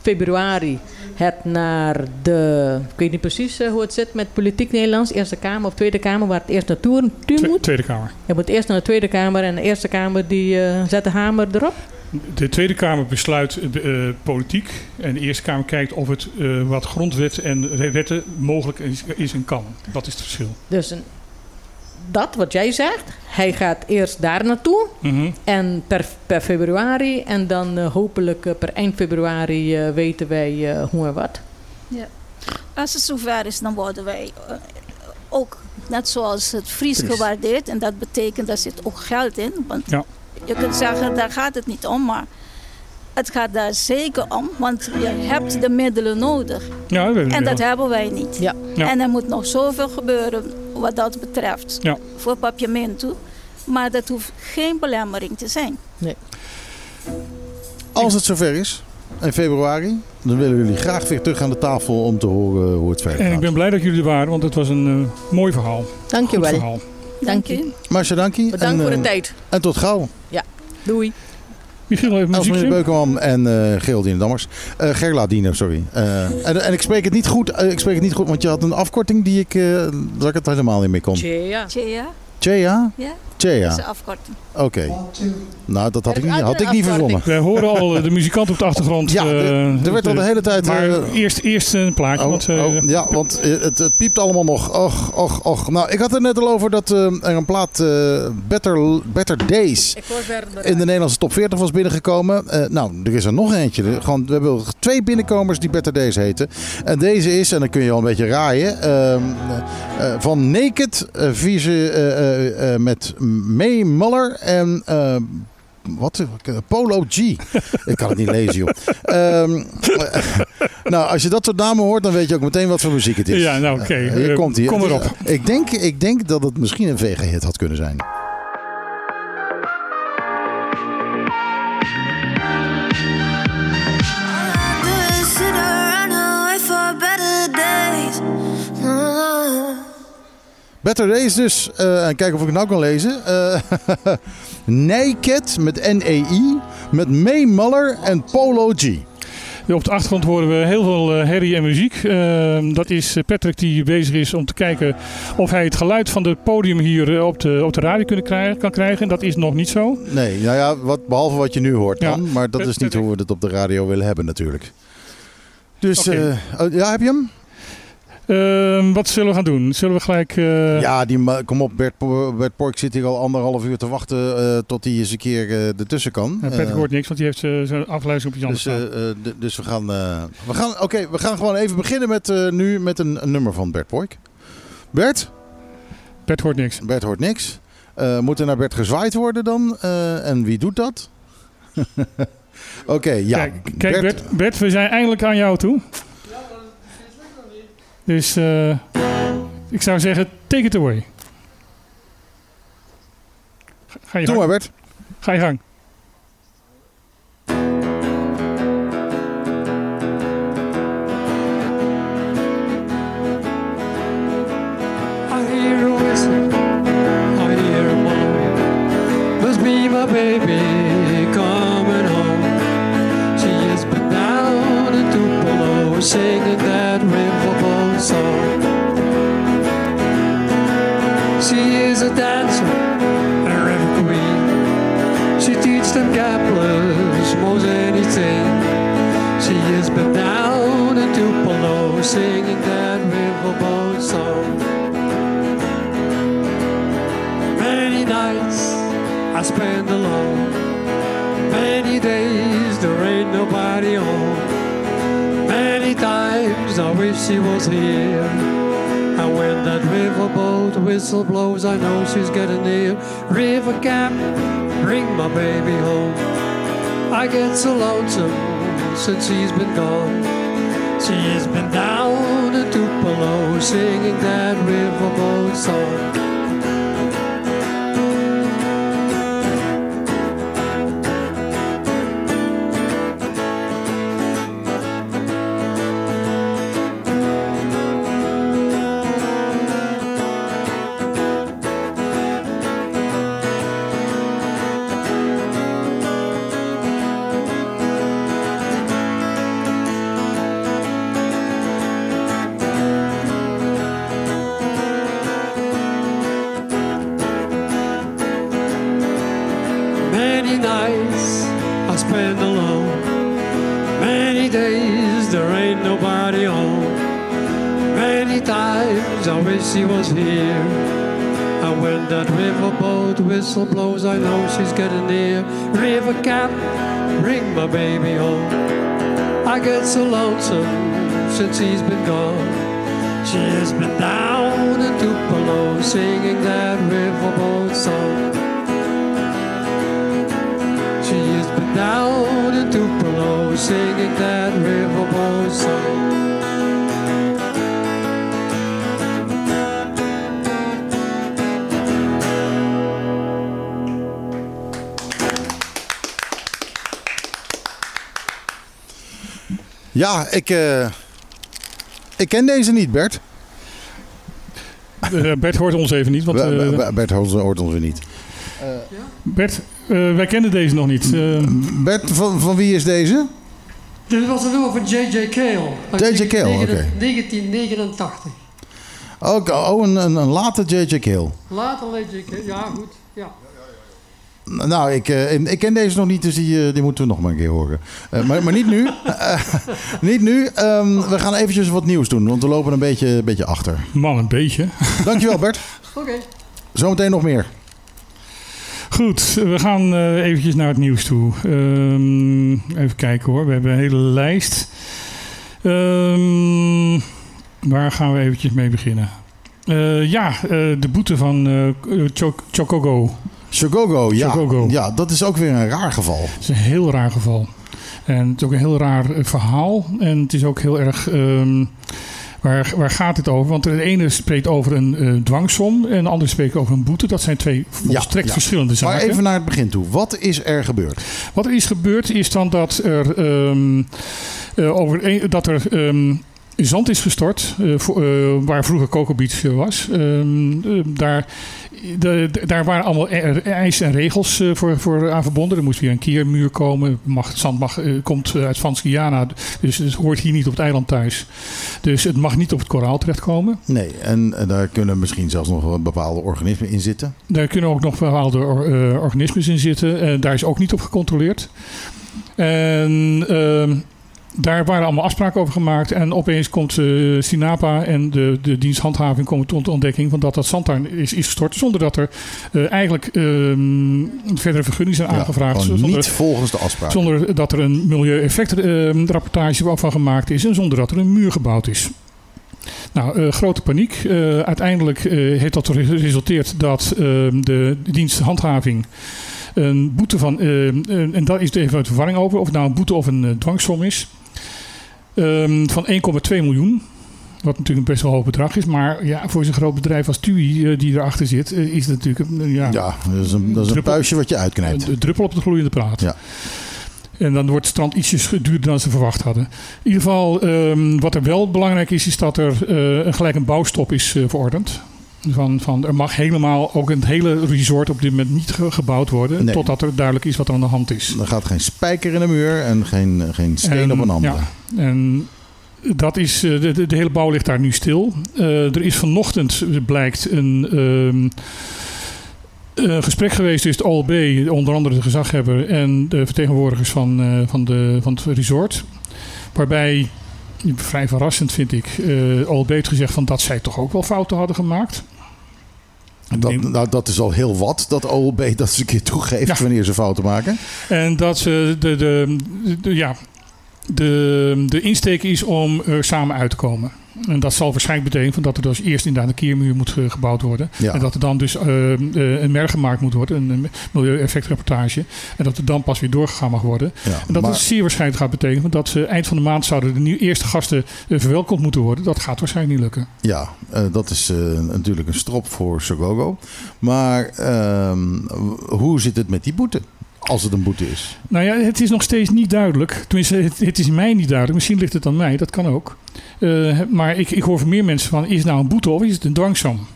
februari het naar de... Ik weet niet precies eh, hoe het zit met politiek Nederlands. Eerste Kamer of Tweede Kamer, waar het eerst naartoe Twe- moet. Tweede Kamer. Je moet eerst naar de Tweede Kamer. En de Eerste Kamer die eh, zet de hamer erop. De Tweede Kamer besluit eh, politiek. En de Eerste Kamer kijkt of het wat grondwet en wetten mogelijk is, is en kan. Dat is het verschil. Dus een- dat wat jij zegt, hij gaat eerst daar naartoe Mhm. en per, per februari en dan eh, hopelijk eh, per eind februari eh, weten wij eh, hoe en wat. Als het zover is, dan worden wij ook, net zoals het Fries, Fries. gewaardeerd. En dat betekent, daar zit ook geld in. Want Ja. je kunt zeggen, daar gaat het niet om. Maar het gaat daar zeker om, want je hebt de middelen nodig. Ja, dat En wel. dat hebben wij niet. Ja. Ja. En er moet nog zoveel gebeuren wat dat betreft Ja. voor Papiamento. Maar dat hoeft geen belemmering te zijn. Als het zover is, in februari, dan willen jullie graag weer terug aan de tafel om te horen hoe het verder En ik gaat. ben blij dat jullie er waren, want het was een eh, mooi verhaal. Goed Dankjewel. verhaal. Dank je. Marcia, dankie. Bedankt en, voor de eh, tijd. En tot gauw. Doei. Michiel heeft Elsmeer muziekje. Beukenman en eh Geraldine Dammers. Eh Gerla Diener, sorry. Eh, en, en ik spreek het niet goed, ik spreek het niet goed, want je had een afkorting die ik, eh dat ik het helemaal niet mee kon. Tja. Tjea, Chea? Ja. Chea. dat is de afkorting. Oké. Nou, dat had ik Er had ik niet verzonnen. Wij horen al eh, de muzikant op de achtergrond. Ja, eh, er werd al de hele tijd... Maar eh, eerst, eerst een plaatje. Oh, want, eh, oh, ja, want eh, het, het piept allemaal nog. Och, och, och. Nou, ik had het net al over dat eh, er een plaat eh, Better, Better Days Ik hoor verder. in de Nederlandse top 40 was binnengekomen. Eh, nou, er is er nog eentje. Er- Gewoon, we hebben twee binnenkomers die Better Days heten. En deze is, en dan kun je al een beetje raaien, ehm, eh, eh, van Naked, uh, vieze eh, eh, eh, met May Muller en... eh, wat? Polo G. (laughs) Ik kan het niet lezen, joh. Ehm, (laughs) nou, als je dat soort namen hoort, dan weet je ook meteen wat voor muziek het is. Ja, nou oké. Eh, hier Eh, komt hij. Kom erop. Ik denk, ik denk dat het misschien een VG-hit had kunnen zijn. Better Days dus. eh, en kijken of ik het nou kan lezen. Eh (laughs) Naked met N-E-I. Met May Muller en Polo G. Op de achtergrond horen we heel veel eh, herrie en muziek. Dat is Patrick die bezig is om te kijken of hij het geluid van het podium hier op de, op de radio kunnen krijgen, kan krijgen. Dat is nog niet zo. Nee, nou ja, wat, behalve wat je nu hoort Ja. dan. Maar dat is niet Patrick. hoe we het op de radio willen hebben natuurlijk. Dus, oh, ja, heb je hem? Eh, wat zullen we gaan doen? Zullen we gelijk... eh, Ja, die, kom op, Bert, Bert Pork zit hier al anderhalf uur te wachten eh, tot hij eens een keer eh, ertussen kan. Patrick Eh, hoort niks, want die heeft zijn afluistering op iets Dus, anders eh, staan. eh, d- dus we gaan, we gaan, oké, we gaan gewoon even beginnen met, nu met een, een nummer van Bert Poik. Bert? Bert hoort niks. Bert hoort niks. Moet er naar Bert gezwaaid worden dan? En wie doet dat? (laughs) oké, ja. Kijk, kijk Bert, Bert, we zijn eindelijk aan jou toe. Dus eh, ik zou zeggen, take it away. Ga, je Doe gang. maar Bert. Ga je gang. I spend alone. Many days there ain't nobody home. Many times I wish she was here. And when that riverboat whistle blows, I know she's getting near. River cap, bring my baby home. I get so lonesome since she's been gone. She has been down in Tupelo singing that riverboat song. Get so lonesome since he's been gone. She has been down in Tupelo singing that riverboat song. She has been down in Tupelo singing that Ja, ik, eh, ik ken deze niet, Bert. Eh, Bert hoort ons even niet. Want, eh, Be- Bert hoort hoort ons weer niet. Bert, eh, wij kennen deze nog niet. Eh, Bert, van, van wie is deze? Dit was een nummer van J.J. Cale. uit J.J. Cale, oké. 1989. Ook, oh, een, een, een late J.J. Cale. Later J.J. Cale, ja goed. Ja. Nou, ik, eh, ik ken deze nog niet, dus die, eh, die moeten we nog maar een keer horen. Eh, maar, maar niet nu. (laughs) Niet nu. Ehm, we gaan eventjes wat nieuws doen, want we lopen een beetje, een beetje achter. man, een beetje. Dankjewel, Bert. (laughs) Oké. Zometeen nog meer. Goed, we gaan eh eventjes naar het nieuws toe. Ehm, even kijken hoor, we hebben een hele lijst. Ehm, waar gaan we eventjes mee beginnen? Eh, ja, eh, de boete van eh Chocogo. Chogogo, ja. Ja, dat is ook weer een raar geval. Het is een heel raar geval. En het is ook een heel raar eh, verhaal. En het is ook heel erg... ehm, waar, waar gaat het over? Want de ene spreekt over een eh, dwangsom en de andere spreekt over een boete. Dat zijn twee volstrekt ja. verschillende zaken. Maar even naar het begin toe. Wat is er gebeurd? Wat er is gebeurd is dan dat er, ehm, eh, over dat er ehm, zand is gestort eh, voor- eh, waar vroeger Coco Beach was. Ehm, eh, daar, de, de- daar waren allemaal e- eisen en regels voor, voor aan verbonden. Er moest weer een kiermuur komen. Mag, het zand mag, komt uit Franskiana, dus het hoort hier niet op het eiland thuis. Dus het mag niet op het koraal terechtkomen. Nee, en daar kunnen misschien zelfs nog bepaalde organismen in zitten. Daar kunnen ook nog bepaalde or- organismen in zitten. En daar is ook niet op gecontroleerd. En ehm, daar waren allemaal afspraken over gemaakt. En opeens komt eh, Sinapa en de, de diensthandhaving komen tot de ontdekking van dat dat zand daar is, is gestort. Zonder dat er eh, eigenlijk ehm, verdere vergunningen zijn aangevraagd. zonder, niet volgens de afspraken. zonder dat er een milieueffectrapportage van gemaakt is. En zonder dat er een muur gebouwd is. Nou, eh, grote paniek. Uiteindelijk heeft dat geresulteerd dat ehm, de diensthandhaving een boete van, ehm, en daar is er even uit verwarring over, of het nou een boete of een dwangsom is, ehm, van 1,2 miljoen. Wat natuurlijk een best wel hoog bedrag is. Maar ja, voor zo'n groot bedrijf als TUI eh, die erachter zit, eh, is het natuurlijk een, ja, Ja, dat is een, dat is een druppel- puistje wat je uitknijpt. een druppel op de gloeiende plaat. Ja. En dan wordt het strand ietsjes duurder dan ze verwacht hadden. In ieder geval, ehm, wat er wel belangrijk is, is dat er eh, een gelijk een bouwstop is eh, verordend. Van, van, er mag helemaal ook een hele resort op dit moment niet ge- gebouwd worden. Nee. Totdat er duidelijk is wat er aan de hand is. Er gaat geen spijker in de muur en geen, geen steen En, op een andere. Ja, en dat is, eh, de, de, de hele bouw ligt daar nu stil. Eh, er is vanochtend, eh, blijkt, een, ehm, een gesprek geweest tussen het OLB, onder andere de gezaghebber, en de vertegenwoordigers van, eh, van, de, van het resort. Waarbij, vrij verrassend vind ik, eh OLB heeft gezegd van dat zij toch ook wel fouten hadden gemaakt. Dat, nou, dat is al heel wat, dat OLB (laughs) dat eens een keer toegeeft Ja. wanneer ze fouten maken. En dat ze de, de, de- ja, de, de insteek is om er samen uit te komen. En dat zal waarschijnlijk betekenen dat er dus eerst inderdaad een keermuur moet eh, gebouwd worden. Ja. En dat er dan dus eh, eh, een merk gemaakt moet worden, een milieueffectrapportage. En dat er dan pas weer doorgegaan mag worden. Ja, en dat maar- het zeer waarschijnlijk gaat betekenen dat ze eind van de maand zouden de nieuwe eerste gasten verwelkomd moeten worden. Dat gaat waarschijnlijk niet lukken. Ja, dat is natuurlijk een strop voor Sogogo. Maar ehm, hoe zit het met die boete? Als het een boete is. Nou ja, het is nog steeds niet duidelijk. Tenminste, het, het is mij niet duidelijk. Misschien ligt het aan mij, dat kan ook. Eh, maar ik, ik hoor van meer mensen van, is het nou een boete of is het een dwangsom?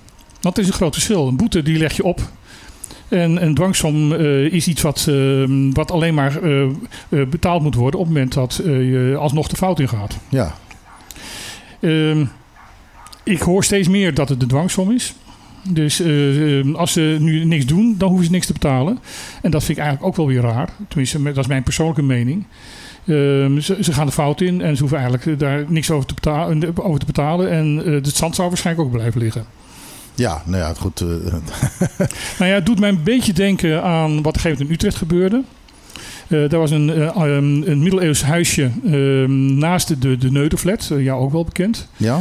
Er is een groot verschil. Een boete die leg je op. En een dwangsom eh, is iets wat, eh, wat alleen maar eh, betaald moet worden op het moment dat je alsnog de fout ingaat. Ja, Ehm, ik hoor steeds meer dat het een dwangsom is. Dus eh, eh, als ze nu niks doen, dan hoeven ze niks te betalen. En dat vind ik eigenlijk ook wel weer raar. Tenminste, dat is mijn persoonlijke mening. Ehm, ze, ze gaan de fout in en ze hoeven eigenlijk daar niks over te betalen. Over te betalen en eh, het zand zou waarschijnlijk ook blijven liggen. ja nou ja, goed. eh, (laughs) Nou ja, het doet mij een beetje denken aan wat op een gegeven moment in Utrecht gebeurde. Eh daar was een, eh, een, een middeleeuws huisje ehm, naast de, de Neuterflat, eh, jou ook wel bekend. ja?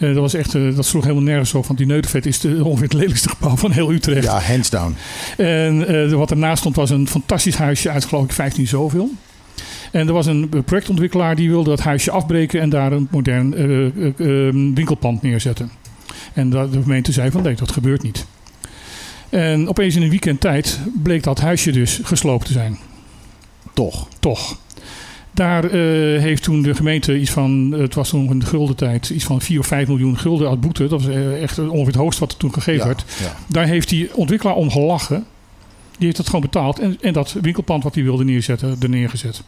Eh, dat, was echt, eh, dat sloeg helemaal nergens op, want die Neuterflat is de, ongeveer het lelijkste gebouw van heel Utrecht. ja, hands down. En eh, wat ernaast stond was een fantastisch huisje uit geloof ik 15 zoveel. En er was een projectontwikkelaar die wilde dat huisje afbreken en daar een modern winkelpand neerzetten. En de gemeente zei van nee, dat gebeurt niet. En opeens in een weekend tijd bleek dat huisje dus gesloopt te zijn. Toch? Toch. Daar eh, heeft toen de gemeente iets van, het was toen een gulden tijd, iets van 4 of 5 miljoen gulden uit boete. Dat was eh, echt ongeveer het hoogste wat er toen gegeven Ja, werd. ja. Daar heeft die ontwikkelaar om gelachen. Die heeft dat gewoon betaald en, en dat winkelpand wat hij wilde neerzetten, er neergezet.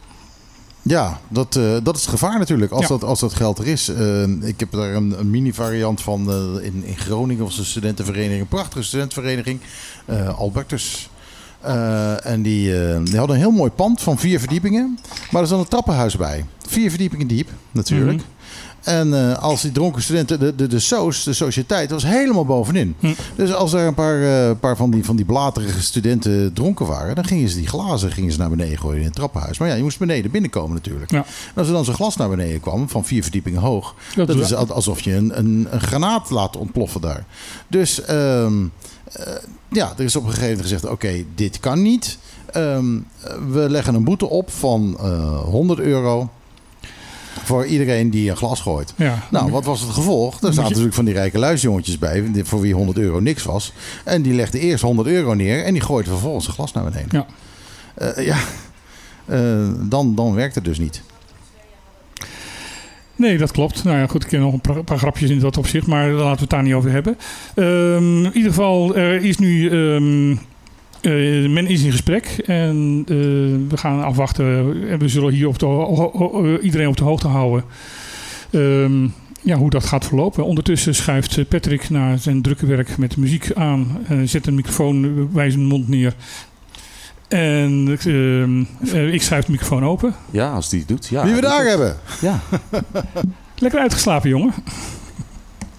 Ja, dat, eh, dat is het gevaar natuurlijk, als, Ja. dat, als dat geld er is. Eh, ik heb daar een, een mini-variant van eh, in, in Groningen, was een studentenvereniging, een prachtige studentenvereniging, eh, Albertus. Eh, en die, eh, die hadden een heel mooi pand van vier verdiepingen, maar er zat een trappenhuis bij. Vier verdiepingen diep, natuurlijk. Mhm. En eh, als die dronken studenten, de, de, de soos, de sociëteit, was helemaal bovenin. Hm. Dus als er een paar, paar van, die, van die blaterige studenten dronken waren, dan gingen ze die glazen gingen ze naar beneden gooien in het trappenhuis. Maar ja, je moest beneden binnenkomen natuurlijk. Ja. En als er dan zo'n glas naar beneden kwam, van vier verdiepingen hoog, Dat dat, is- is al- alsof je een, een, een granaat laat ontploffen daar. Dus ehm, eh, ja, er is op een gegeven moment gezegd: oké, dit kan niet. Ehm, we leggen een boete op van eh 100 euro. Voor iedereen die een glas gooit. Ja. Nou, wat was het gevolg? Moet zaten je- natuurlijk van die rijke luisjongetjes bij, voor wie 100 euro niks was. En die legden eerst 100 euro neer en die gooiden vervolgens een glas naar beneden. Ja. Eh, ja, dan, dan werkt het dus niet. Nee, dat klopt. Nou ja, goed, ik ken nog een paar, grapjes in dat opzicht, maar daar laten we het daar niet over hebben. Ehm, in ieder geval, er is nu. ehm, eh, men is in gesprek en eh, we gaan afwachten. En we zullen hier op eh, iedereen op de hoogte houden. Ehm, ja, hoe dat gaat verlopen. Ondertussen schuift Patrick naar zijn drukke werk met muziek aan. zet een microfoon bij zijn mond neer. En ehm, eh, ik schuif de microfoon open. Ja, als die het doet. Ja, Wie we daar hebben. Ja. (laughs) Lekker uitgeslapen, jongen.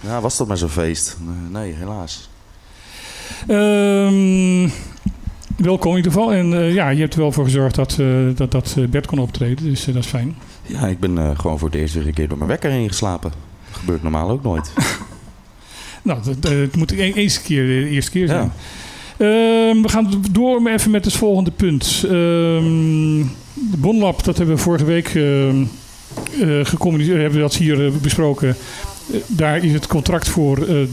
ja, was dat maar zo'n feest? Nee, helaas. Ehm, welkom in ieder geval. En eh, ja, je hebt er wel voor gezorgd dat, eh, dat, dat Bert kon optreden. Dus dat is fijn. Ja, ik ben eh, gewoon voor de eerste keer door mijn wekker heen geslapen. Dat gebeurt normaal ook nooit. (laughs) Nou, dat, het moet e- eens een keer de eerste keer zijn. Ja. Ehm, we gaan door even met het volgende punt. Ehm, de Bonlab, dat hebben we vorige week ehm, eh, gecommuniceerd, hebben we dat hier eh, besproken. Eh, daar is het contract voor de,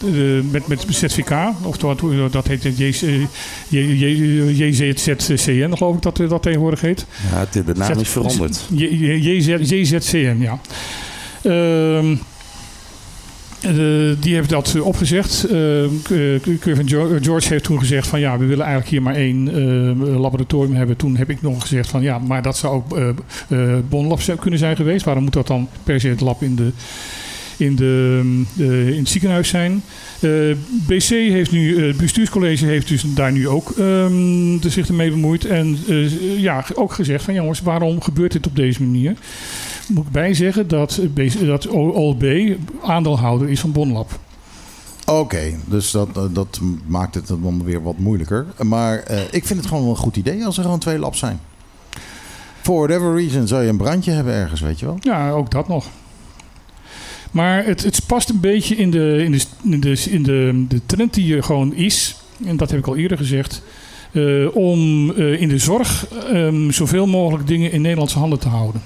de, met, met ZVK, of dat, dat heet het JZZCN, geloof ik dat dat tegenwoordig heet. Ja, het- de naam is veranderd. JZCN, ja. Eh, die hebben dat eh, opgezegd. Eh, K- Curvin George heeft toen gezegd van ja, we willen eigenlijk hier maar één eh, laboratorium hebben. Toen heb ik nog gezegd van ja, maar dat zou ook eh eh, Bonlab kunnen zijn geweest. Waarom moet dat dan per se het lab in, de, in, de, eh, in het ziekenhuis zijn? Eh, BC heeft nu, eh, het bestuurscollege heeft dus daar nu ook ehm, de zich ermee bemoeid. En eh, ja, ook gezegd van jongens, waarom gebeurt dit op deze manier? Moet ik bij zeggen dat, dat OLB aandeelhouder is van Bonlab. Oké, dus dat, dat maakt het dan weer wat moeilijker. Maar eh, ik vind het gewoon wel een goed idee als er gewoon twee labs zijn. For whatever reason zou je een brandje hebben ergens, weet je wel. Ja, ook dat nog. Maar het, het past een beetje in de, in de, in de, in de, de trend die er gewoon is. En dat heb ik al eerder gezegd. eh, om eh, in de zorg ehm, zoveel mogelijk dingen in Nederlandse handen te houden.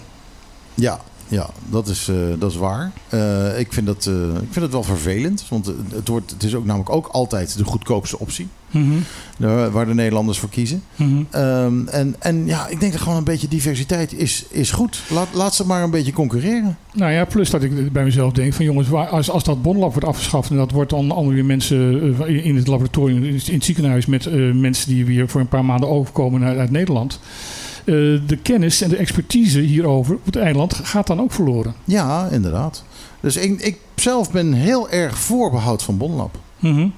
Ja, ja dat, is, eh, dat is waar. Eh, ik, vind dat, eh, ik vind het wel vervelend. Want het, wordt, het is ook namelijk ook altijd de goedkoopste optie. Mhm. Waar de Nederlanders voor kiezen. Mhm. Ehm, en, en ja, ik denk dat gewoon een beetje diversiteit is, is goed. Laat, laat ze maar een beetje concurreren. Nou ja, plus dat ik bij mezelf denk van jongens, waar- als, als dat bonlab wordt afgeschaft en dat wordt dan allemaal weer mensen in het laboratorium, in het ziekenhuis met mensen die weer voor een paar maanden overkomen uit, uit Nederland. Eh, de kennis en de expertise hierover op het eiland gaat dan ook verloren. Ja, inderdaad. Dus ik, ik zelf ben heel erg voorbehoud van Bonlab. Mhm.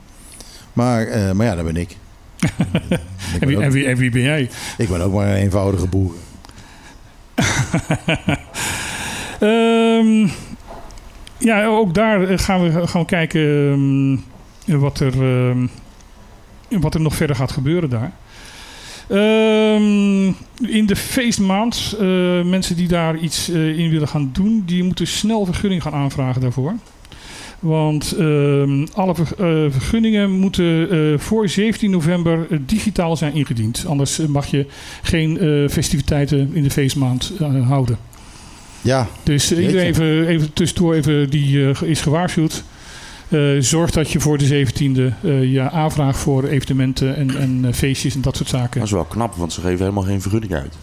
Maar, eh, maar ja, dat ben ik. (laughs) Ik En wie, ook- en, wie, en wie ben jij? Ik ben ook maar een eenvoudige boer. (laughs) Ehm, ja, ook daar eh, gaan we, gaan we kijken ehm, wat, er, ehm, wat er nog verder gaat gebeuren daar. Ehm, in de feestmaand, eh, mensen die daar iets eh, in willen gaan doen, die moeten snel vergunning gaan aanvragen daarvoor. Want ehm, alle ver- eh, vergunningen moeten voor 17 november digitaal zijn ingediend. Anders mag je geen festiviteiten in de feestmaand houden. Ja. Dus iedereen even, even tussendoor even die is gewaarschuwd. Eh, zorg dat je voor de 17e eh, je aanvraagt voor evenementen en, en eh, feestjes en dat soort zaken. Dat is wel knap, want ze geven helemaal geen vergunning uit.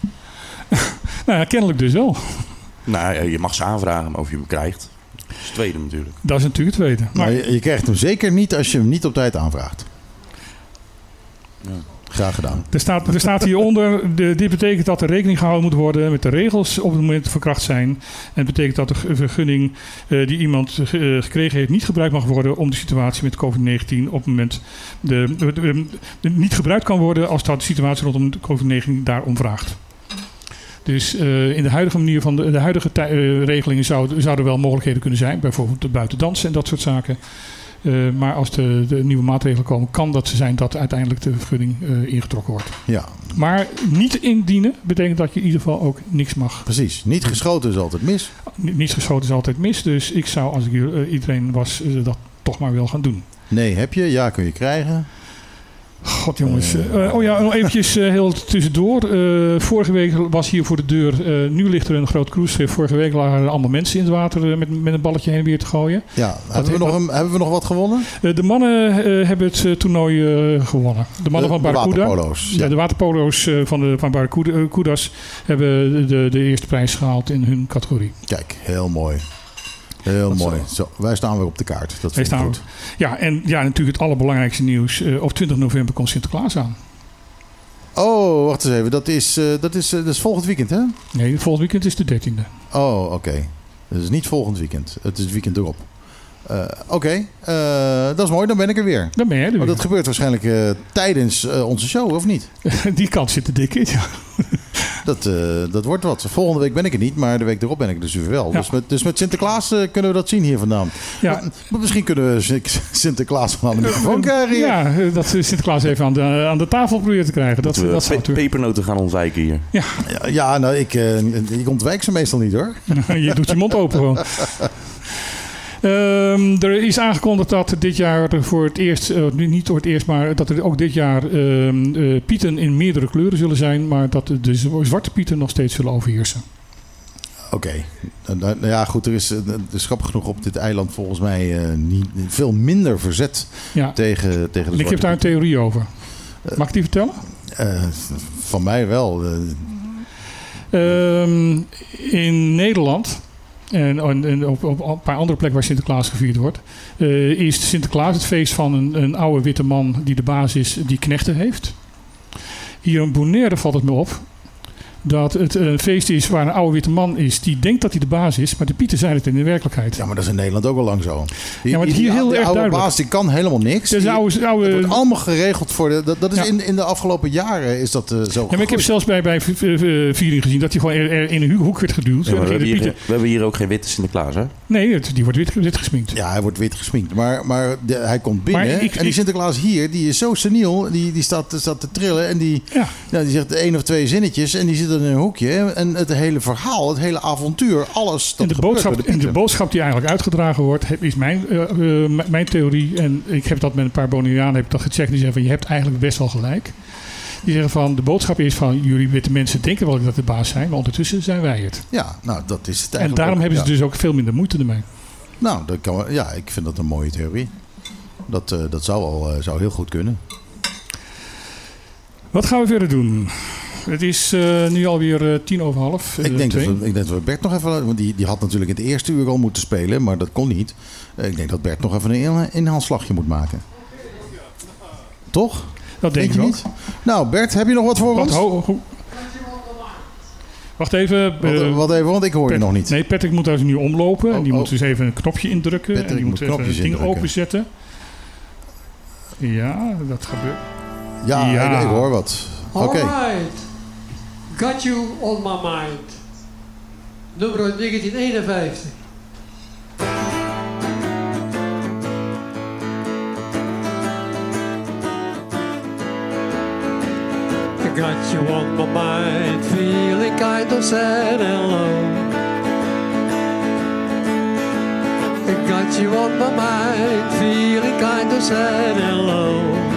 (laughs) Nou ja, kennelijk dus wel. Nou, ja, je mag ze aanvragen, maar of je hem krijgt. Dat is het tweede natuurlijk. Dat is natuurlijk het tweede. Maar je, je krijgt hem zeker niet als je hem niet op tijd aanvraagt. Graag gedaan. Er staat, er staat hieronder, de, dit betekent dat er rekening gehouden moet worden met de regels op het moment van kracht zijn. En het betekent dat de vergunning eh, die iemand eh, gekregen heeft niet gebruikt mag worden om de situatie met COVID-19 op het moment de, niet gebruikt kan worden als dat de situatie rondom de COVID-19 daarom vraagt. Dus eh, in de huidige manier van de, de huidige regelingen zou- zouden wel mogelijkheden kunnen zijn, bijvoorbeeld buiten dansen en dat soort zaken. Eh, maar als de, de nieuwe maatregelen komen, kan dat zijn dat uiteindelijk de vergunning eh, ingetrokken wordt. Ja, Maar niet indienen betekent dat je in ieder geval ook niks mag. precies. Niet geschoten is altijd mis. Ni- Niets geschoten is altijd mis. Dus ik zou, als ik eh, iedereen was, dat toch maar wel gaan doen. Nee, heb je. Ja, kun je krijgen. God jongens. Eh, oh ja, nog eventjes eh, heel tussendoor. Eh, vorige week was hier voor de deur. nu ligt er een groot cruiseschip. Vorige week lagen er allemaal mensen in het water met, met een balletje heen en weer te gooien. Ja, hebben we, nog een, hebben we nog wat gewonnen? De mannen hebben het toernooi gewonnen. De mannen De- van de Barracuda. waterpolo's, Ja, de waterpolo's van, de, van Barracuda's hebben de, de eerste prijs gehaald in hun categorie. Kijk, heel mooi. Heel mooi. zo. Zo, wij staan weer op de kaart. Dat Wij staan- goed. Ja, en ja, natuurlijk het allerbelangrijkste nieuws. eh, op 20 november komt Sinterklaas aan. Oh, wacht eens even. Dat is, eh, dat is, eh, dat is volgend weekend, hè? Nee, volgend weekend is de 13e. Oh, oké. Dat is niet volgend weekend. Het is het weekend erop. Oké, dat is mooi. Dan ben ik er weer. Dan ben jij er Maar weer. dat gebeurt waarschijnlijk tijdens onze show, of niet? (laughs) Die kant zit er dik in, ja. Dat, eh, dat wordt wat. Volgende week ben ik er niet, maar de week erop ben ik er dus weer wel. Ja. Dus, met, dus met Sinterklaas eh, kunnen we dat zien hier vandaan. Ja. Maar, maar misschien kunnen we Sin- Sinterklaas van aan de microfoon krijgen hier. Ja, eh, dat Sinterklaas even aan de, aan de tafel probeert te krijgen. Dat, Dat we dat zou pe- natuurlijk... pepernoten gaan ontwijken hier. Ja, ja, nou, ik, eh, ik ontwijk ze meestal niet hoor. (laughs) je doet je mond open gewoon. (laughs) Ehm, er is aangekondigd dat dit jaar voor het eerst, eh, niet voor het eerst, maar dat er ook dit jaar ehm, eh, pieten in meerdere kleuren zullen zijn, maar dat de, zwarte pieten nog steeds zullen overheersen. Oké. Nou, nou, nou ja, goed. Er is, eh, er is grappig genoeg op dit eiland volgens mij niet, veel minder verzet Ja. tegen, tegen de ik heb daar een theorie over. Mag ik die vertellen? Van mij wel. eh, Ehm, in Nederland en, en- op, op een paar andere plekken waar Sinterklaas gevierd wordt, eh, is Sinterklaas het feest van een, een oude witte man die de baas is, die knechten heeft. Hier in Bonaire valt het me op dat het een feest is waar een oude witte man is die denkt dat hij de baas is, maar de pieten zijn het in de werkelijkheid. ja, maar dat is in Nederland ook al lang zo. Die, Ja, maar het die- hier heel die erg oude duidelijk. baas die kan helemaal niks. Dat is een Die- oude, oude, het wordt allemaal geregeld voor de. Dat, dat is Ja. in, in de afgelopen jaren is dat eh, zo. ja, maar ik heb zelfs bij, bij v- viering gezien dat hij gewoon er, er in een hoek werd geduwd. Ja, we, En hebben de hier, pieten- we hebben hier ook geen witte Sinterklaas, hè? nee, het- die wordt wit, wit gesminkt. Ja, hij wordt wit gesminkt. Maar, maar de- hij komt binnen. Maar ik- en die ik- Sinterklaas hier, die is zo seniel. Die, die staat, staat te trillen. En die, Ja. nou, die zegt één of twee zinnetjes. En die zit in een hoekje. En het hele verhaal, het hele avontuur, alles. Dat En de, gebeurt boodschap, bij en de boodschap die eigenlijk uitgedragen wordt, is mijn, eh, eh, mijn theorie. En ik heb dat met een paar Bonaireanen heb ik dat gecheckt. Die zeggen van, je hebt eigenlijk best wel gelijk. Die zeggen van, de boodschap is van, jullie witte mensen denken wel dat de baas zijn. Maar ondertussen zijn wij het. Ja, nou, dat is het En daarom ook, hebben ze ja. dus ook veel minder moeite ermee. Nou, dat kan, ja, ik vind dat een mooie theorie. Dat, eh, dat zou, al, zou heel goed kunnen. Wat gaan we verder doen? Het is eh, nu alweer eh, tien over half. eh, ik, denk dat we, ik denk dat we Bert nog even... Want die, die had natuurlijk in het eerste uur al moeten spelen. Maar dat kon niet. Ik denk dat Bert nog even een in- inhaalslagje moet maken. Toch? Dat denk je ik ook. niet? Nou, Bert, heb je nog wat voor Wat, ons? ho- ho- Wacht even. Wat, wat even, want ik hoor je nog niet. Nee, Patrick moet daar nu omlopen. en die oh. moet dus even een knopje indrukken. Patrick en die moet moet even het ding indrukken. openzetten. Ja, dat gebeurt. Ja, Ja. Ik, ik hoor wat. Oké. Alright. Got you on my mind. Nummer 1951. I got you on my mind, feeling kind of sad and low. Got you on my mind, feeling kind of sad and low.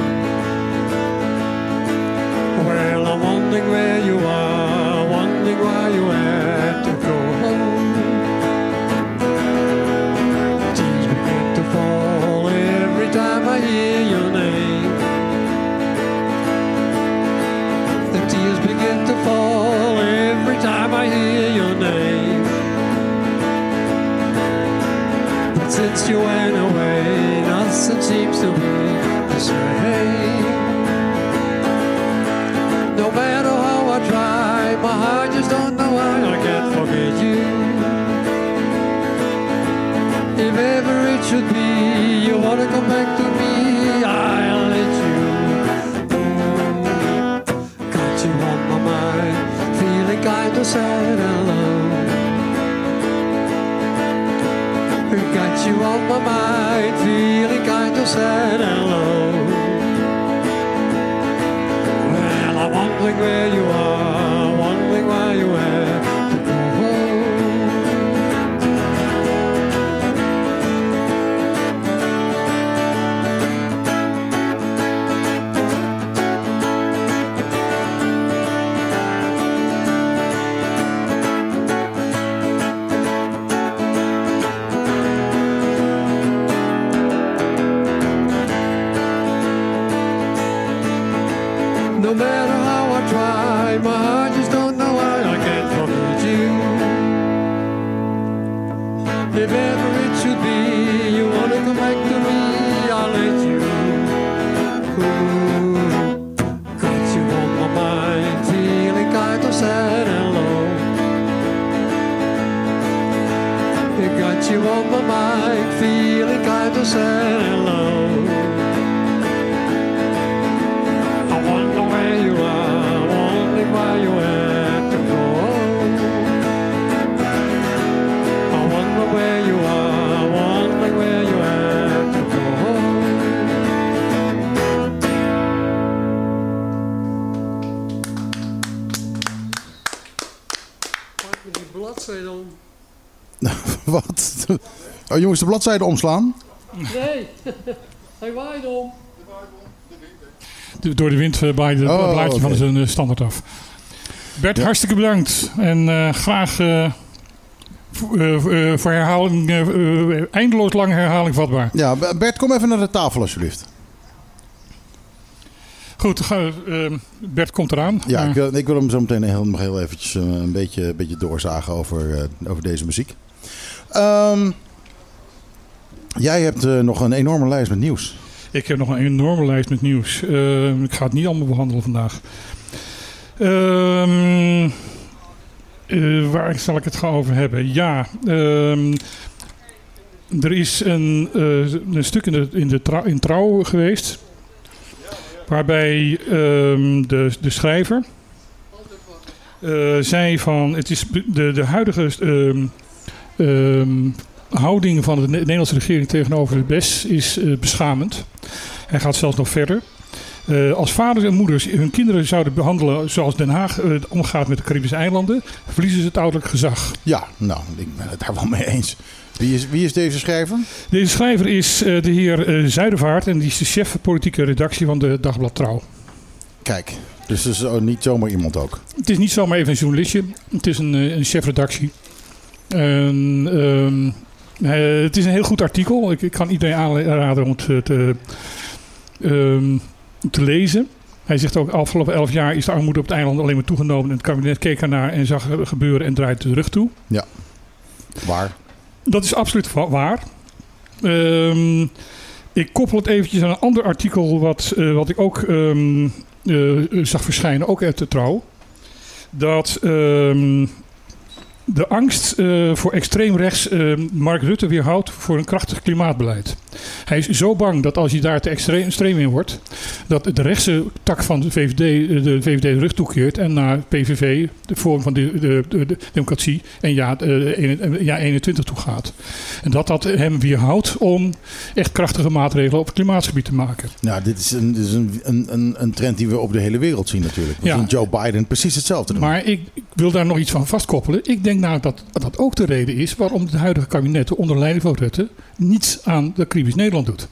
Wondering where you are, wondering why you had to go home. Tears begin to fall every time I hear your name. The tears begin to fall every time I hear your name. But since you went away, nothing seems to be the same. Should be, you wanna come back to me, I'll let you. Got you on my mind, feeling kinda sad and alone. Got you on my mind, feeling kinda sad and alone. Well, I'm wondering where you are, feeling kind of sad and low. I wonder where you are, why you to go. I wonder where you are, wondering where you had to go. Pak me die bladzijde om. (laughs) Wat? Oh, jongens, de bladzijde omslaan. Nee, hij waait om. De- door de wind uh, waaide het Oh, blaadje van zijn eh, standaard af. Bert, hartstikke bedankt. En eh, graag eh, voor, eh, eh, voor herhaling, eh, eh, eindeloos lange herhaling vatbaar. Ja, Bert, kom even naar de tafel alsjeblieft. Goed, eh, Bert komt eraan. Ja, Eh, ik wil, ik wil hem zo meteen heel, nog heel eventjes eh, een beetje, een beetje doorzagen over, eh, over deze muziek. Ehm, jij hebt eh, nog een enorme lijst met nieuws. Ik heb nog een enorme lijst met nieuws. Eh, ik ga het niet allemaal behandelen vandaag. Ehm, eh, waar zal ik het gaan over hebben? Ja, ehm, er is een, eh, een stuk in, de, in, de trouw, in Trouw geweest. Waarbij ehm, de, de schrijver eh, zei van... Het is de, de huidige ehm, ehm, houding van de Ne- Nederlandse regering tegenover de BES is eh, beschamend. Hij gaat zelfs nog verder. Eh, als vaders en moeders hun kinderen zouden behandelen zoals Den Haag eh, omgaat met de Caribische eilanden, verliezen ze het ouderlijk gezag. Ja, nou, ik ben het daar wel mee eens. Wie is, wie is deze schrijver? Deze schrijver is de heer Zuidervaart en die is de chef politieke redactie van de Dagblad Trouw. Kijk, dus dat is niet zomaar iemand ook. Het is niet zomaar even een journalistje, het is een, een chefredactie. Ehm, eh, het is een heel goed artikel. Ik, ik kan iedereen aanraden om het eh, te, ehm, te lezen. Hij zegt ook, afgelopen elf jaar is de armoede op het eiland alleen maar toegenomen. En het kabinet keek ernaar en zag er gebeuren en draait de rug toe. Ja, waar? Dat is absoluut wa- waar. Ehm, ik koppel het eventjes aan een ander artikel wat, eh, wat ik ook ehm, eh, zag verschijnen, ook uit de trouw. Dat de angst eh, voor extreem rechts eh, Mark Rutte weerhoudt voor een krachtig klimaatbeleid. Hij is zo bang dat als hij daar te extreem, extreem in wordt, dat de rechtse tak van de VVD de VVD de rug toekeert en naar PVV, de vorm van de, de, de, de democratie, en ja, eh, ja 21 toe gaat. En dat dat hem weerhoudt om echt krachtige maatregelen op het klimaatgebied te maken. Nou, dit is, een, dit is een, een, een, een trend die we op de hele wereld zien natuurlijk. We Ja. zien Joe Biden precies hetzelfde doen. Maar ik, ik wil daar nog iets van vastkoppelen. Ik denk nou dat dat ook de reden is waarom het huidige kabinet onder leiding van Rutte niets aan de Caribisch Nederland doet.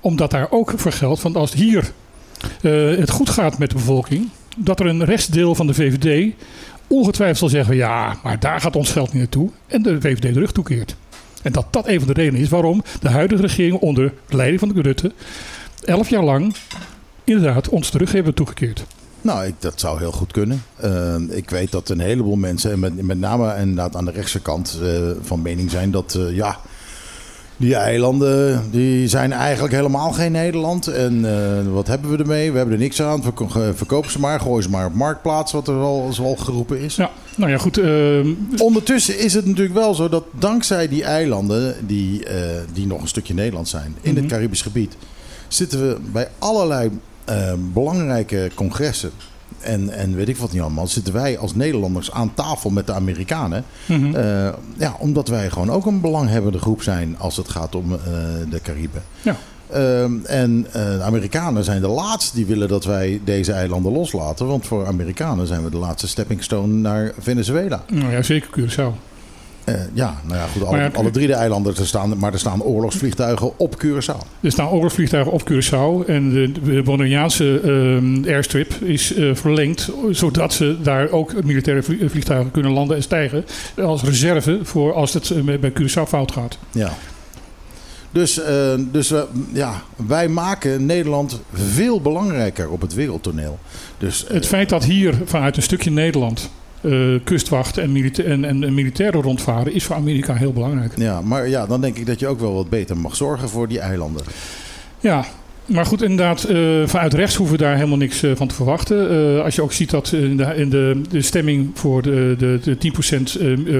Omdat daar ook voor geldt, van als hier eh, het goed gaat met de bevolking, dat er een restdeel van de VVD ongetwijfeld zal zeggen: ja, maar daar gaat ons geld niet naartoe. En de VVD de rug toekeert. En dat dat een van de redenen is waarom de huidige regering onder leiding van de Rutte elf jaar lang inderdaad ons de rug hebben toegekeerd. Nou, ik, dat zou heel goed kunnen. Uh, ik weet dat een heleboel mensen, en met, met name inderdaad aan de rechtse kant, uh, van mening zijn dat uh, ja, die eilanden die zijn eigenlijk helemaal geen Nederland. En uh, wat hebben we ermee? We hebben er niks aan. Verko verkopen ze maar, gooien ze maar op marktplaats, wat er al, zoal geroepen is. Ja, nou ja, goed. ehm, Ondertussen is het natuurlijk wel zo dat dankzij die eilanden, die, die nog een stukje Nederland zijn, in mm -hmm. het Caribisch gebied, zitten we bij allerlei uh, belangrijke congressen. En, en weet ik wat niet allemaal, zitten wij als Nederlanders aan tafel met de Amerikanen. Mm -hmm. uh, ja, omdat wij gewoon ook een belanghebbende groep zijn als het gaat om uh, de Cariben. Ja. Uh, en de Amerikanen zijn de laatste die willen dat wij deze eilanden loslaten. Want voor Amerikanen zijn we de laatste stepping stone naar Venezuela. Nou ja, zeker Curaçao. Uh, ja, nou ja, goed, alle, ja, alle, drie de eilanden er staan, maar er staan oorlogsvliegtuigen op Curaçao. Er staan oorlogsvliegtuigen op Curaçao en de, de Bonaireaanse uh, airstrip is uh, verlengd zodat ze daar ook militaire vliegtuigen kunnen landen en stijgen als reserve voor als het eh, bij Curaçao fout gaat. Ja. Dus, dus ja, wij maken Nederland veel belangrijker op het wereldtoneel. Dus, het feit dat hier vanuit een stukje Nederland uh, kustwacht en, milita en, en, en, militairen rondvaren is voor Amerika heel belangrijk. Ja, maar ja, dan denk ik dat je ook wel wat beter mag zorgen voor die eilanden. Ja, maar goed, inderdaad, uh, vanuit rechts hoeven we daar helemaal niks uh, van te verwachten. Uh, als je ook ziet dat in de, in de, de stemming voor de, de, de 10%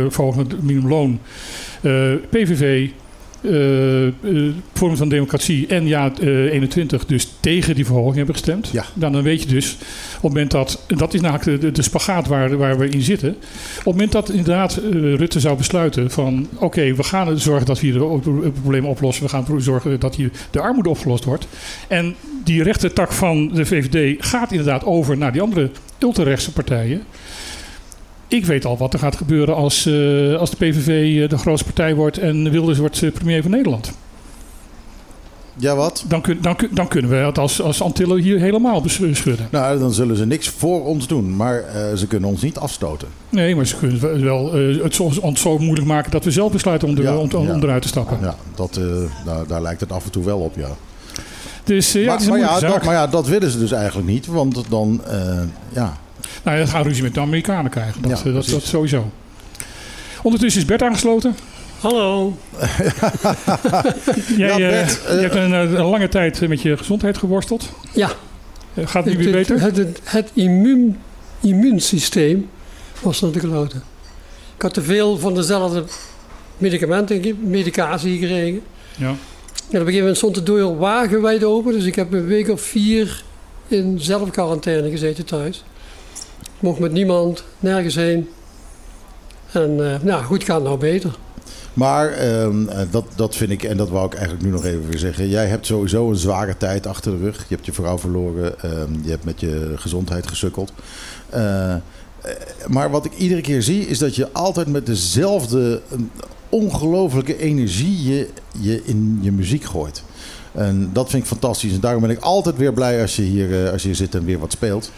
verhoging van het minimumloon, PVV, uh, uh, vorm van democratie en ja, uh, 21 dus tegen die verhoging hebben gestemd. Ja. Nou, dan weet je dus, op het moment dat, dat is namelijk de, de spagaat waar, waar we in zitten. Op het moment dat inderdaad Rutte zou besluiten van oké, okay, we gaan zorgen dat we hier het probleem oplossen. We gaan zorgen dat hier de armoede opgelost wordt. En die rechtertak van de VVD gaat inderdaad over naar die andere ultrarechtse partijen. Ik weet al wat er gaat gebeuren als, uh, als de PVV uh, de grootste partij wordt en Wilders wordt uh, premier van Nederland. Ja, wat? Dan, kun, dan, dan kunnen we het als, als Antillen hier helemaal beschudden. Nou, dan zullen ze niks voor ons doen, maar ze kunnen ons niet afstoten. Nee, maar ze kunnen wel het ons zo moeilijk maken dat we zelf besluiten om, de, ja, om, om ja. onderuit te stappen. Ja, dat, daar lijkt het af en toe wel op, ja. Dus, ja, maar, het is een maar, ja, zaak. dat, maar ja, dat willen ze dus eigenlijk niet, want dan, ja... Nou, dat gaan ruzie met de Amerikanen krijgen. Dat, Ja, dat, dat, sowieso. Ondertussen is Bert aangesloten. Hallo. (laughs) Jij, Ja, eh, Bert, je hebt een, eh, een lange tijd met je gezondheid geworsteld. Ja. Eh, Gaat het nu weer beter? het, het, het immuun, immuunsysteem was naar de kloten. Ik had te veel van dezelfde medicamenten, medicatie gekregen. Ja. En op een gegeven moment stond de deur wagenwijd open. Dus ik heb een week of vier in zelfquarantaine gezeten thuis. Mocht met niemand, nergens heen. En nou goed, gaat nou beter. Maar ehm, eh, dat, dat vind ik, en dat wou ik eigenlijk nu nog even weer zeggen. Jij hebt sowieso een zware tijd achter de rug. Je hebt je vrouw verloren. ehm, je hebt met je gezondheid gesukkeld. Eh, maar wat ik iedere keer zie, is dat je altijd met dezelfde ongelofelijke energie je, je in je muziek gooit. En dat vind ik fantastisch. En daarom ben ik altijd weer blij als je hier, als je hier zit en weer wat speelt.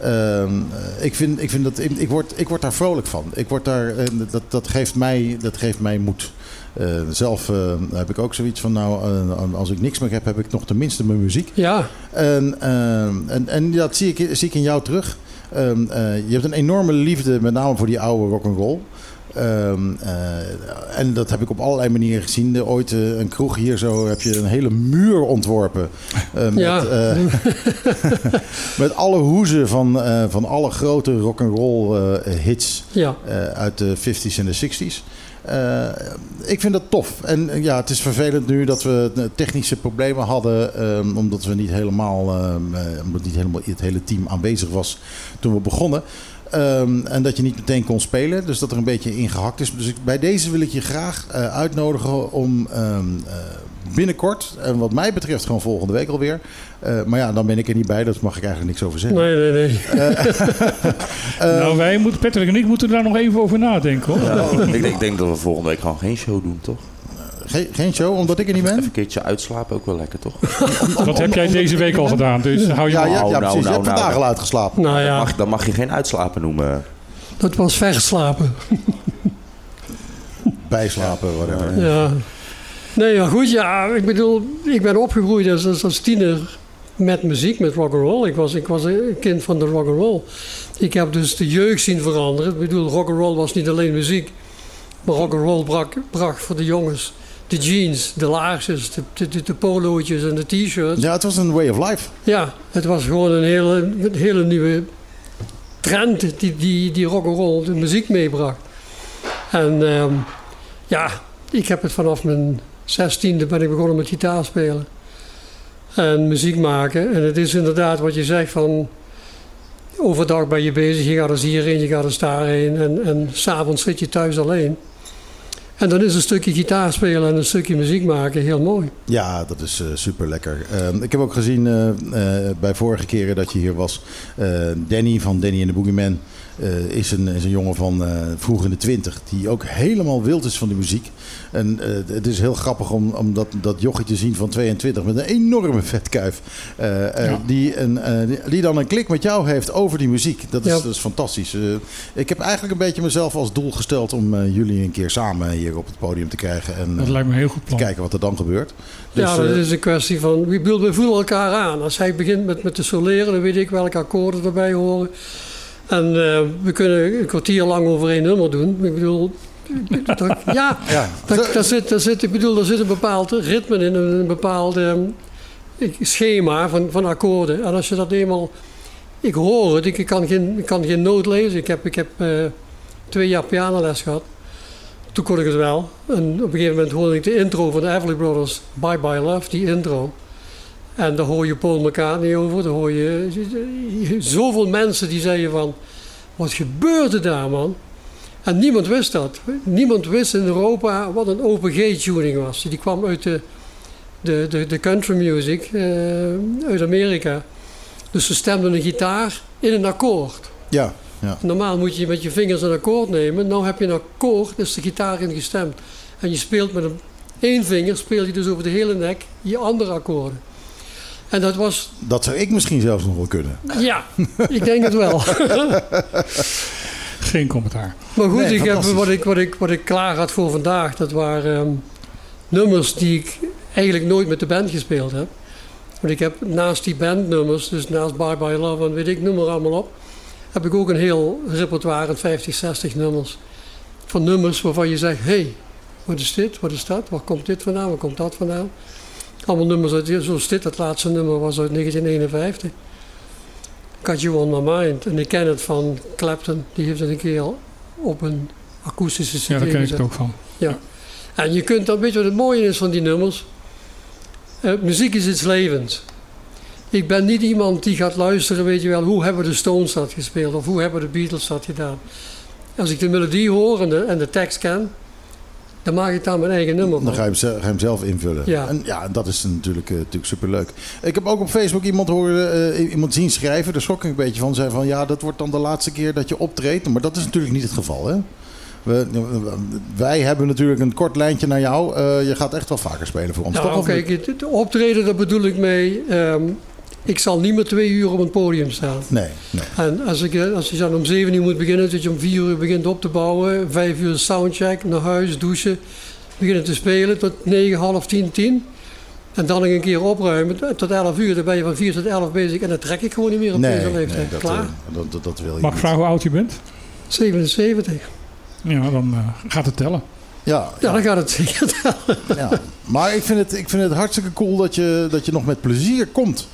Ehm, eh, ik, vind, ik, vind dat, ik, word, ik word daar vrolijk van. Ik word daar, eh, dat, dat, geeft mij, dat geeft mij moed. Eh, zelf eh, heb ik ook zoiets van, nou, als ik niks meer heb, heb ik nog tenminste mijn muziek. Ja, En, ehm, en, en dat zie ik, zie ik in jou terug. Ehm, eh, je hebt een enorme liefde, met name voor die oude rock'n'roll. Ehm eh, en dat heb ik op allerlei manieren gezien. De- Ooit eh, een kroeg hier zo heb je een hele muur ontworpen. eh, met, Ja. (laughs) met alle hoezen van, van alle grote rock'n'roll hits ja. uit de 50s en de 60s. Eh, ik vind dat tof. En ja, het is vervelend nu dat we technische problemen hadden. ehm, omdat we niet helemaal, ehm, eh, omdat niet helemaal het hele team aanwezig was toen we begonnen. Ehm, en dat je niet meteen kon spelen. Dus dat er een beetje ingehakt is. Dus ik, bij deze wil ik je graag eh, uitnodigen om ehm, eh, binnenkort, en wat mij betreft gewoon volgende week alweer. eh, maar ja, dan ben ik er niet bij. Daar mag ik eigenlijk niks over zeggen. Nee, nee, nee. (laughs) (laughs) nou, wij moeten, Patrick en ik moeten daar nog even over nadenken hoor. Ja, ik, denk, ik denk dat we volgende week gewoon geen show doen, toch? Geen, geen show, omdat ik er niet ben? Even een keertje uitslapen, ook wel lekker, toch? (laughs) Dat heb jij deze week al gedaan, dus hou je Ja, ja, ja, Nou, precies. je nou, hebt nou, vandaag nou. al uitgeslapen. Nou Dan ja, mag, dan mag je geen uitslapen noemen. dat was vergeslapen. Bijslapen, whatever. Ja. Nee, maar goed, ja, ik bedoel, ik ben opgegroeid als, als, als tiener met muziek, met rock'n'roll. Ik was, ik was een kind van de rock'n'roll. Ik heb dus de jeugd zien veranderen. Ik bedoel, rock'n'roll was niet alleen muziek, maar rock'n'roll bracht, bracht voor de jongens de jeans, de laarsjes, de, de, de, polootjes en de t-shirts. Ja, het was een way of life. Ja, het was gewoon een hele, een hele nieuwe trend die, die, die rock'n'roll de muziek meebracht. En ehm, ja, ik heb het vanaf mijn zestiende ben ik begonnen met gitaar spelen. En muziek maken. En het is inderdaad wat je zegt van... Overdag ben je bezig, je gaat eens hierheen, je gaat eens daarheen. En, en s'avonds zit je thuis alleen. En dan is een stukje gitaar spelen en een stukje muziek maken heel mooi. Ja, dat is super lekker. ik heb ook gezien eh, eh, bij vorige keren dat je hier was. eh, Danny van Danny en de Boogeyman eh, is, een, is een jongen van eh, vroeg in de twintig. Die ook helemaal wild is van die muziek. En eh, het is heel grappig om, om dat, dat jochie te zien van 22 met een enorme vetkuif. Ja. die, een, die, dan een klik met jou heeft over die muziek. Dat is, Ja. dat is fantastisch. Ik heb eigenlijk een beetje mezelf als doel gesteld om jullie een keer samen hier op het podium te krijgen. En Dat lijkt me heel goed te plan. kijken wat er dan gebeurt. Dus, ja, dat is een kwestie van. We voelen elkaar aan. Als hij begint met, met te soleren, dan weet ik welke akkoorden erbij horen. En eh, we kunnen een kwartier lang over één nummer doen. Ik bedoel. dat- ja, ja. daar, daar zit, daar zit, ik bedoel, daar zit een bepaald ritme in, een, bepaald eh, schema van, van akkoorden. En als je dat eenmaal. Ik hoor het, ik, ik kan, geen, ik kan geen noot lezen. Ik heb, ik heb eh, twee jaar pianoles gehad. Toen kon ik het wel. En op een gegeven moment hoorde ik de intro van de Everly Brothers, Bye Bye Love, die intro. En daar hoor je Paul McCartney over. Daar hoor je zoveel mensen die zeiden van, wat gebeurde daar man? En niemand wist dat. Niemand wist in Europa wat een OPG-tuning was. Die kwam uit de, de, de, de country music eh, uit Amerika. Dus ze stemden een gitaar in een akkoord. Ja, ja. Normaal moet je met je vingers een akkoord nemen. Nou heb je een akkoord, is de gitaar in gestemd. En je speelt met een, één vinger, speel je dus over de hele nek je andere akkoorden. En dat was, Dat zou ik misschien zelfs nog wel kunnen. ja, ik denk het wel. Geen commentaar. Maar goed, Nee, ik heb, wat, ik, wat, ik, wat ik klaar had voor vandaag, dat waren ehm, nummers die ik eigenlijk nooit met de band gespeeld heb. Want ik heb naast die bandnummers, dus naast Bye Bye Love en weet ik, noem maar allemaal op, heb ik ook een heel repertoire van 50, 60 nummers. Van nummers waarvan je zegt, hé, hey, wat is dit, wat is dat, waar komt dit vandaan, waar komt dat vandaan? Allemaal nummers uit, zoals dit, het laatste nummer was uit 1951. Got You On My Mind. En ik ken het van Clapton, die heeft het een keer op een akoestische cd Ja, daar ken ik het ook van. Ja. En je kunt dan, weet je wat het mooie is van die nummers? Eh, muziek is iets levends. Ik ben niet iemand die gaat luisteren, weet je wel, hoe hebben de Stones dat gespeeld of hoe hebben de Beatles dat gedaan. Als ik de melodie hoor en de, en de tekst ken, dan maak ik daar mijn eigen nummer van. Dan ga je hem, ze- ga je hem zelf invullen. Ja. En ja, dat is natuurlijk, eh, natuurlijk superleuk. Ik heb ook op Facebook iemand horen, eh, iemand zien schrijven. Daar schrok ik een beetje van. Zei van ja, dat wordt dan de laatste keer dat je optreedt. Maar dat is natuurlijk niet het geval, hè? We, wij hebben natuurlijk een kort lijntje naar jou. Eh, je gaat echt wel vaker spelen voor ons, toch? Nou, Of kijk, het optreden, daar bedoel ik mee. ehm, ik zal niet meer twee uur op een podium staan. Nee, nee. En als, ik, eh, als je dan om zeven uur moet beginnen, dat je om vier uur begint op te bouwen, vijf uur soundcheck, naar huis, douchen, beginnen te spelen tot negen, half tien, tien. En dan nog een keer opruimen tot elf uur. Dan ben je van vier tot elf bezig en dat trek ik gewoon niet meer op Nee, deze nee, leeftijd. dat, Klaar? eh, dat, dat, dat wil je Mag ik vragen hoe oud je bent? 77. Ja, dan eh, gaat het tellen. Ja, Ja, dan gaat het zeker. ja. Maar ik vind, het, ik vind het hartstikke cool dat je, dat je nog met plezier komt.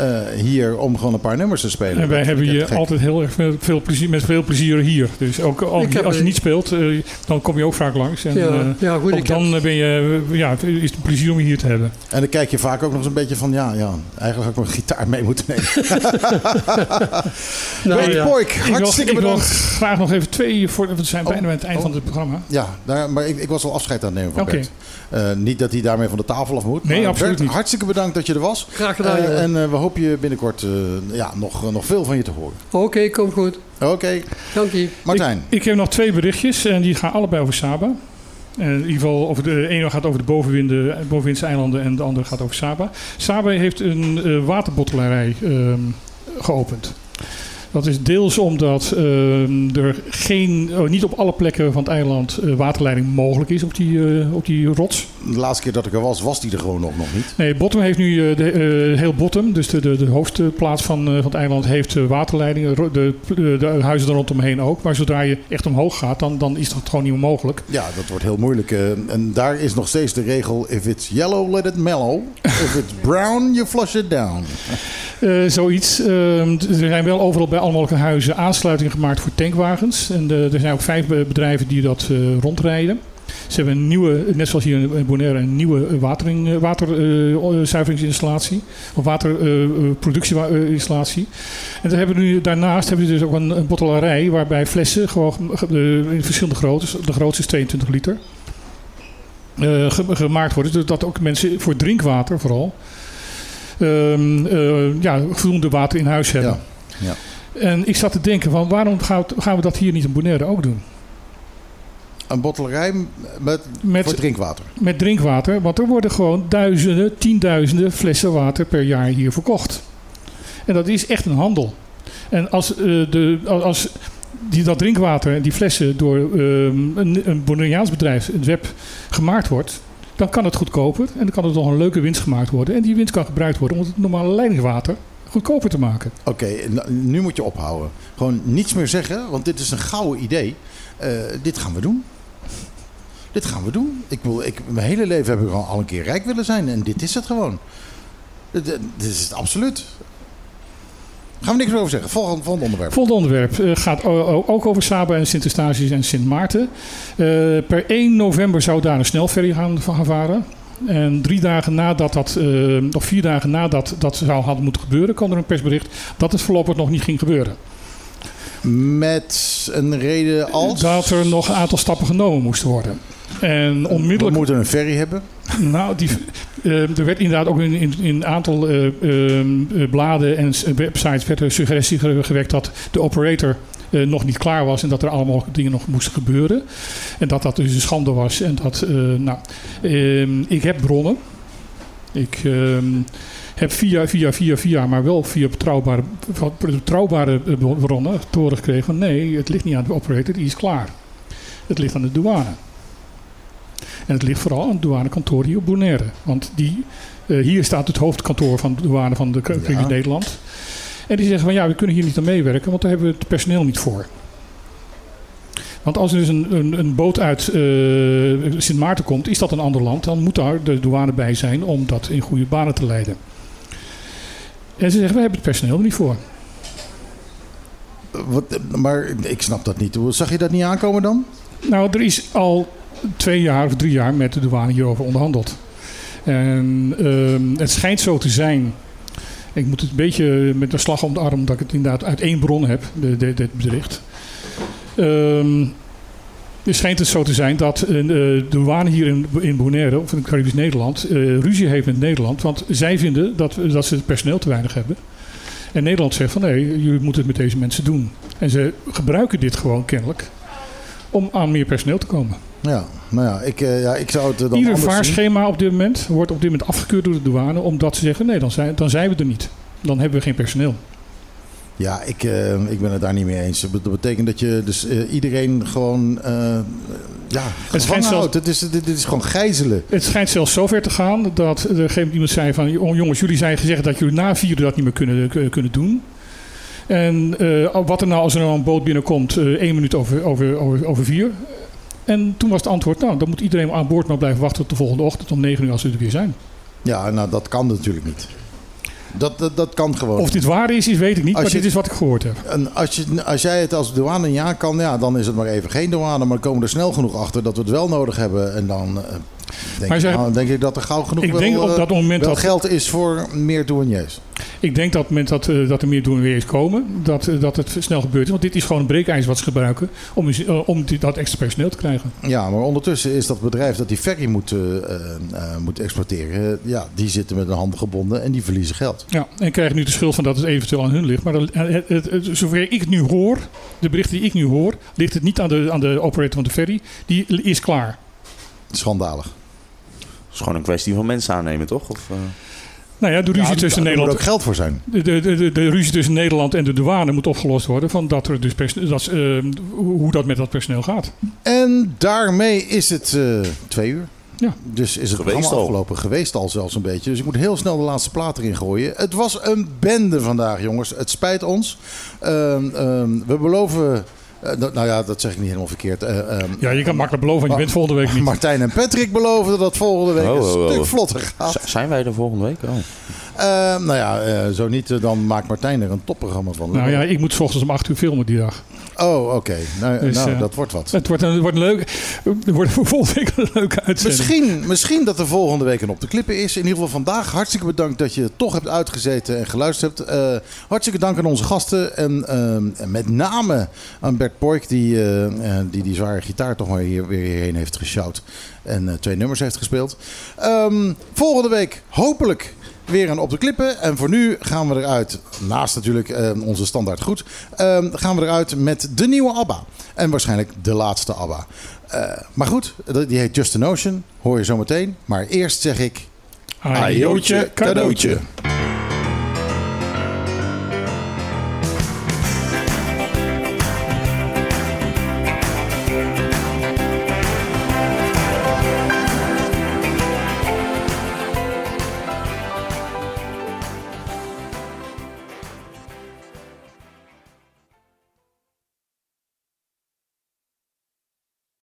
Eh, hier om gewoon een paar nummers te spelen. En wij Dat hebben gek. altijd heel erg veel, veel plezier, met veel plezier hier. Dus ook al- Ik heb als je een- niet speelt, eh, dan kom je ook vaak langs. En, Ja, eh, ja, goed, ook heb- dan ben je, ja, is het een plezier om je hier te hebben. En dan kijk je vaak ook nog eens een beetje van, ja, ja eigenlijk had ik mijn gitaar mee moeten nemen. (laughs) Nou, Ray ja. Poik, Ik wil, hartstikke ik wil bedankt. graag nog even twee, voor, want we zijn Oh, bijna bij het eind oh. van het programma. Ja, daar, maar ik, ik was al afscheid aan het nemen van. Bert. Eh, niet dat hij daarmee van de tafel af moet. Nee, maar absoluut Bert, niet. hartstikke bedankt dat je er was. Graag gedaan, en eh, we hopen je binnenkort eh, ja, nog, nog veel van je te horen. Oké, komt goed. Oké, Dank je. Martijn. Ik heb nog twee berichtjes en die gaan allebei over Saba. En in ieder geval, over de, de ene gaat over de bovenwinden, bovenwindse eilanden en de andere gaat over Saba. Saba heeft een eh, waterbottelarij ehm, geopend. Dat is deels omdat ehm, er geen, oh, niet op alle plekken van het eiland eh, waterleiding mogelijk is op die, eh, op die rots. De laatste keer dat ik er was, was die er gewoon nog, nog niet. Nee, Bottom heeft nu eh, de, heel Bottom, dus de, de, de hoofdplaats van, van het eiland, heeft waterleidingen. De, de, de huizen er rondomheen ook. Maar zodra je echt omhoog gaat, dan, dan is dat gewoon niet meer mogelijk. Ja, dat wordt heel moeilijk. en daar is nog steeds de regel: if it's yellow, let it mellow. if it's brown, you flush it down. Zoiets. Ehm, er zijn wel overal bij allemaal huizen aansluitingen gemaakt voor tankwagens. En de- er zijn ook vijf be- bedrijven die dat eh, rondrijden. Ze hebben een nieuwe, net zoals hier in Bonaire, een nieuwe watering, eh, waterzuiveringsinstallatie. Of waterproductieinstallatie. en dan hebben we nu, daarnaast hebben ze dus ook een, bottelarij waarbij flessen gewoon ge- eh, in verschillende groottes. De grootste is 22 liter. eh, ge- gemaakt worden. Zodat ook mensen voor drinkwater vooral ehm, eh, ja, voldoende water in huis hebben. Ja. ja. En ik zat te denken van waarom gaan we, dat hier niet in Bonaire ook doen? Een bottelarij met, Met- voor drinkwater. Met drinkwater, want er worden gewoon duizenden, tienduizenden flessen water per jaar hier verkocht. En dat is echt een handel. En als, eh, de, als die, dat drinkwater en die flessen door ehm, een, een Bonaireaans bedrijf, een web, gemaakt wordt, dan kan het goedkoper en dan kan het nog een leuke winst gemaakt worden. En die winst kan gebruikt worden om het normale leidingswater goedkoper te maken. Oké, nu moet je ophouden. Gewoon niets meer zeggen, want dit is een gouden idee. Eh, dit gaan we doen. Dit gaan we doen. Ik wil, ik, mijn hele leven heb ik al, al een keer rijk willen zijn en dit is het gewoon. Dit, dit is het absoluut. Gaan we niks meer over zeggen. Volgende, volgende onderwerp. Volgende onderwerp eh, gaat ook over Saba en Sint Eustatius en Sint Maarten. Eh, per 1 november zou daar een snelferry gaan, gaan varen. En drie dagen nadat dat, eh, of vier dagen nadat dat zou hadden moeten gebeuren, kwam er een persbericht dat het voorlopig nog niet ging gebeuren. Met een reden als... Dat er nog een aantal stappen genomen moesten worden. En We onmiddellijk. moeten een ferry hebben. Nou, die, eh, er werd inderdaad ook in, een aantal eh, bladen en websites werd er suggestie ge- gewekt dat de operator eh, nog niet klaar was en dat er allemaal dingen nog moesten gebeuren. En dat dat dus een schande was. En dat, eh, nou, ehm, ik heb bronnen. Ik ehm, heb via, via, via, via, maar wel via betrouwbare, betrouwbare eh, bronnen te horen gekregen van nee, het ligt niet aan de operator, die is klaar. Het ligt aan de douane. En het ligt vooral aan het douanekantoor hier op Bonaire. Want die, hier staat het hoofdkantoor van de douane van de Koninklijke Ja. Nederland. En die zeggen van ja, we kunnen hier niet aan meewerken, want daar hebben we het personeel niet voor. Want als er dus een, een, een boot uit eh, Sint Maarten komt, is dat een ander land, dan moet daar de douane bij zijn om dat in goede banen te leiden. En ze zeggen, we hebben het personeel er niet voor. Wat, maar ik snap dat niet. Hoe- Zag je dat niet aankomen dan? Nou, er is al twee jaar of drie jaar met de douane hierover onderhandeld. En ehm, het schijnt zo te zijn. Ik moet het een beetje met een slag om de arm, dat ik het inderdaad uit één bron heb, dit bericht. Ehm het schijnt het zo te zijn dat eh, de douane hier in, in Bonaire, of in Caribisch Nederland, eh, ruzie heeft met Nederland. Want zij vinden dat, dat ze het personeel te weinig hebben. En Nederland zegt van nee, jullie moeten het met deze mensen doen. En ze gebruiken dit gewoon kennelijk om aan meer personeel te komen. Ja, nou ja, ik, eh, ja, ik zou het eh, dan Ieder vaarschema op dit moment wordt op dit moment afgekeurd door de douane, omdat ze zeggen: nee, dan zijn, dan zijn we er niet. Dan hebben we geen personeel. Ja, ik, eh, ik ben het daar niet mee eens. Dat betekent dat je dus iedereen gewoon ja, gevangen houdt. Het is, dit, is gewoon gijzelen. Het schijnt zelfs zover te gaan dat er een gegeven moment iemand zei: van "Oh, jongens, jullie zijn gezegd dat jullie na vieren dat niet meer kunnen, kunnen doen. En wat er nou als er nou een boot binnenkomt, één minuut over, over, over, over vier. En toen was het antwoord: nou, dan moet iedereen aan boord maar blijven wachten tot de volgende ochtend om negen uur als we er weer zijn. Ja, nou dat kan natuurlijk niet. Dat, dat, dat kan gewoon. Of dit waar is, is weet ik niet, Als maar je- dit is wat ik gehoord heb. En als, je, als jij het als douane ja kan, ja, dan is het maar even geen douane. Maar komen we er snel genoeg achter dat we het wel nodig hebben. En dan, eh, denk, Maar zeg- nou, denk ik dat er gauw genoeg Ik wel, denk op eh, dat moment dat- geld is voor meer douaniers. Ik denk dat op het moment dat, eh, dat er meer is komen, dat, eh, dat het snel gebeurt. Want dit is gewoon een breekijzer wat ze gebruiken om, om die- dat extra personeel te krijgen. Ja, maar ondertussen is dat bedrijf dat die ferry moet, moet exporteren, ja, die zitten met een handen gebonden en die verliezen geld. Ja, en krijgen nu de schuld van dat het eventueel aan hun ligt. Maar dan- het, het, het- zover ik het nu hoor, de berichten die ik nu hoor, ligt het niet aan de, aan de operator van de ferry. Die is klaar. Schandalig. Is gewoon een kwestie van mensen aannemen, toch? Of, eh, Nou ja, de ruzie Ja, tussen daar Nederland... moet ook geld voor zijn. De, de, de, de, de ruzie tussen Nederland en de douane moet opgelost worden. Van dat er dus pers- dat, eh, hoe dat met dat personeel gaat. En daarmee is het eh, twee uur. Ja. Dus is het Geweest al. afgelopen. Geweest al zelfs een beetje. Dus ik moet heel snel de laatste plaat erin gooien. Het was een bende vandaag, jongens. Het spijt ons. Ehm, ehm, we beloven... eh, nou ja, dat zeg ik niet helemaal verkeerd. Eh, ehm, Ja, je kan makkelijk beloven, je bent volgende week niet. Martijn en Patrick beloven dat volgende week Oh, een oh, oh. stuk vlotter gaat. z- zijn wij er volgende week? Oh. Ehm, nou ja, eh, zo niet, dan maakt Martijn er een topprogramma van. Nou ja, ik moet 's ochtends om 8 uur filmen die dag. Oh, oké. Nou, Dus, nou eh, dat wordt wat. Het wordt een, het wordt een leuk. Het wordt (laughs) volgende week een leuke uitzending. Misschien, misschien dat er volgende week een op de klippen is. In ieder geval vandaag. Hartstikke bedankt dat je toch hebt uitgezeten en geluisterd hebt. Eh, hartstikke dank aan onze gasten. En ehm, en met name aan Bert Poik, die, eh, eh, die die zware gitaar toch maar hier weer hierheen heeft gesjouwd. En eh, twee nummers heeft gespeeld. Ehm, volgende week hopelijk weer een op de klippen. En voor nu gaan we eruit, naast natuurlijk eh, onze standaard goed, ehm, gaan we eruit met de nieuwe ABBA. En waarschijnlijk de laatste ABBA. Eh, maar goed, die heet Just a Notion. Hoor je zo meteen. Maar eerst zeg ik... Ajootje, cadeautje. cadeautje.